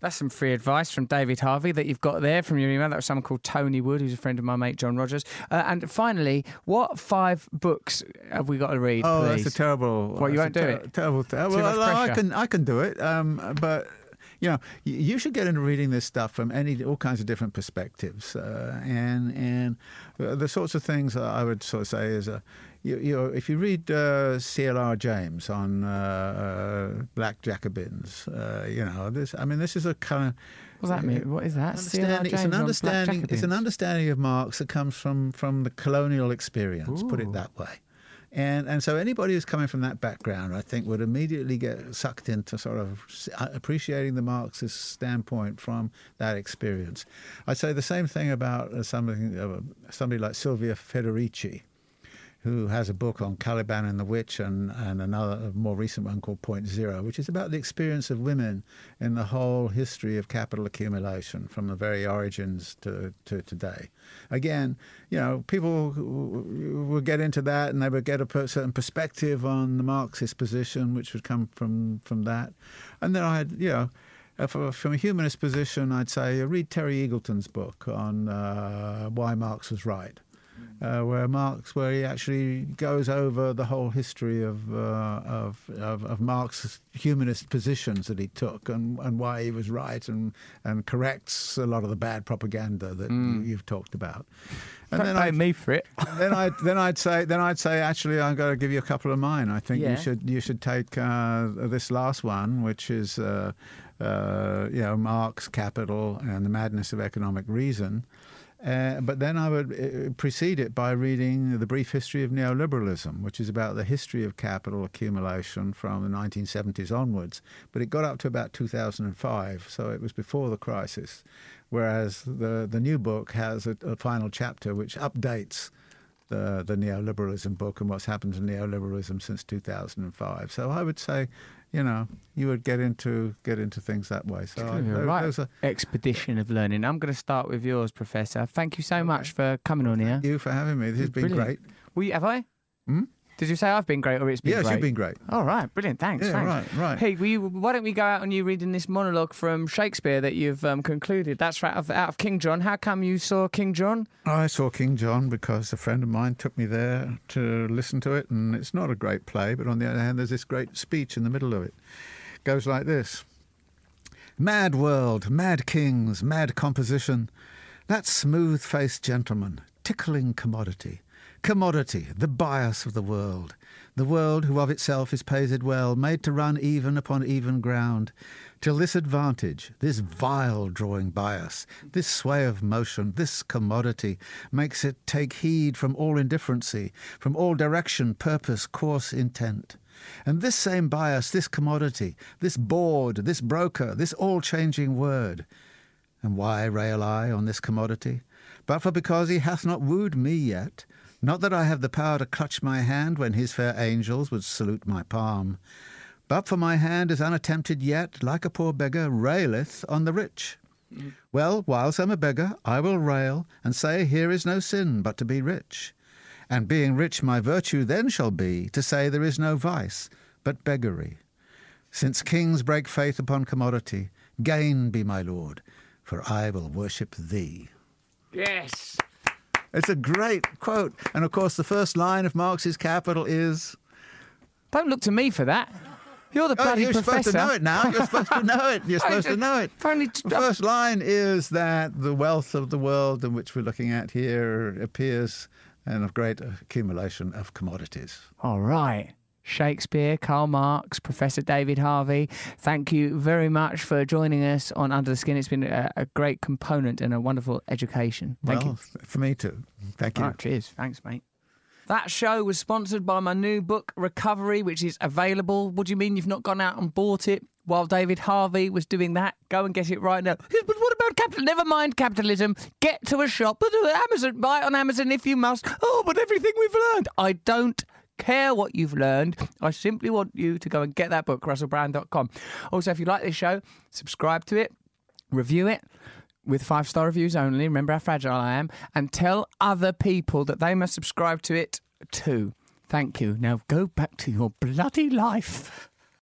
That's some free advice from David Harvey that you've got there from your email. That was someone called Tony Wood, who's a friend of my mate John Rogers. Uh, and finally, what five books have we got to read? Oh, please? that's a terrible. What, you won't do ter- it? Terrible. Ter- well, I pressure. can I can do it, um, but you know, you should get into reading this stuff from any all kinds of different perspectives, uh, and and uh, the sorts of things I would sort of say is. Uh, you, you know, if you read uh, C.L.R. James on uh, uh, Black Jacobins, uh, you know, this. I mean, this is a kind of What does that mean? What is that? Understanding. It's James an on Black understanding. It's an understanding of Marx that comes from from the colonial experience. Put it that way. And and so anybody who's coming from that background, I think, would immediately get sucked into sort of uh, appreciating the Marxist standpoint from that experience. I'd say the same thing about uh, somebody uh, somebody like Silvia Federici who has a book on Caliban and the Witch and, and another more recent one called Point Zero, which is about the experience of women in the whole history of capital accumulation from the very origins to, to today. Again, you know, people would get into that and they would get a certain perspective on the Marxist position, which would come from, from that. And then I had, you know, uh, from from a humanist position, I'd say uh, read Terry Eagleton's book on uh, why Marx was right uh, where Marx, where he actually goes over the whole history of, uh, of, of of Marx's humanist positions that he took and, and why he was right and and corrects a lot of the bad propaganda that you, you've talked about. And Don't then I me for it. then I then I'd say then I'd say actually I'm going to give you a couple of mine. I think Yeah. you should you should take uh, this last one, which is uh, uh, you know Marx, Capital, and the Madness of Economic Reason. Uh, but then I would uh, precede it by reading The Brief History of Neoliberalism, which is about the history of capital accumulation from the 1970s onwards. But it got up to about 2005, so it was before the crisis. Whereas the, the new book has a, a final chapter which updates the, the neoliberalism book and what's happened to neoliberalism since 2005. So I would say, you know, you would get into get into things that way. So I, those- right. those are Expedition of learning. I'm going to start with yours, Professor. Thank you so much for coming on here. Thank you for having me. This has been Brilliant. great. Will you, have I? Hmm? Did you say I've been great or it's been Yes, great? you've been great. All right, brilliant. Thanks. Yeah, thanks. right, right. Hey, you, why don't we go out on you reading this monologue from Shakespeare that you've um, concluded? That's right, out of, out of King John. How come you saw King John? I saw King John because a friend of mine took me there to listen to it, and it's not a great play, but on the other hand, there's this great speech in the middle of it. It goes like this Mad world, mad kings, mad composition. That smooth faced gentleman, tickling commodity. Commodity, the bias of the world. The world, who of itself is paised well, made to run even upon even ground. Till this advantage, this vile drawing bias, this sway of motion, this commodity, makes it take heed from all indifferency, from all direction, purpose, course, intent. And this same bias, this commodity, this bawd, this broker, this all changing word. And why rail I on this commodity? But for because he hath not wooed me yet, not that I have the power to clutch my hand when his fair angels would salute my palm, but for my hand is unattempted yet, like a poor beggar, raileth on the rich. Well, whiles I'm a beggar, I will rail, and say here is no sin but to be rich. And being rich, my virtue then shall be to say there is no vice but beggary. Since kings break faith upon commodity, gain be my lord, for I will worship thee. Yes. It's a great quote. And of course, the first line of Marx's Capital is. Don't look to me for that. You're the oh, bloody Oh, you're professor. supposed to know it now. You're supposed to know it. You're supposed to know it. Only- The first line is that the wealth of the world in which we're looking at here appears and of great accumulation of commodities. All right. Shakespeare, Karl Marx, Professor David Harvey, thank you very much for joining us on Under the Skin. It's been a, a great component and a wonderful education. Thank well, you. for me too. Thank you. Cheers. Thanks, mate. That show was sponsored by my new book, Recovery, which is available. What do you mean you've not gone out and bought it? While David Harvey was doing that, go and get it right now. But what about capital? Never mind capitalism. Get to a shop, but Amazon, buy it on Amazon if you must. Oh, but everything we've learned, I don't care what you've learned. I simply want you to go and get that book, russellbrand.com. Also, if you like this show, subscribe to it, review it with five star reviews only. Remember how fragile I am. And tell other people that they must subscribe to it too. Thank you. Now go back to your bloody life.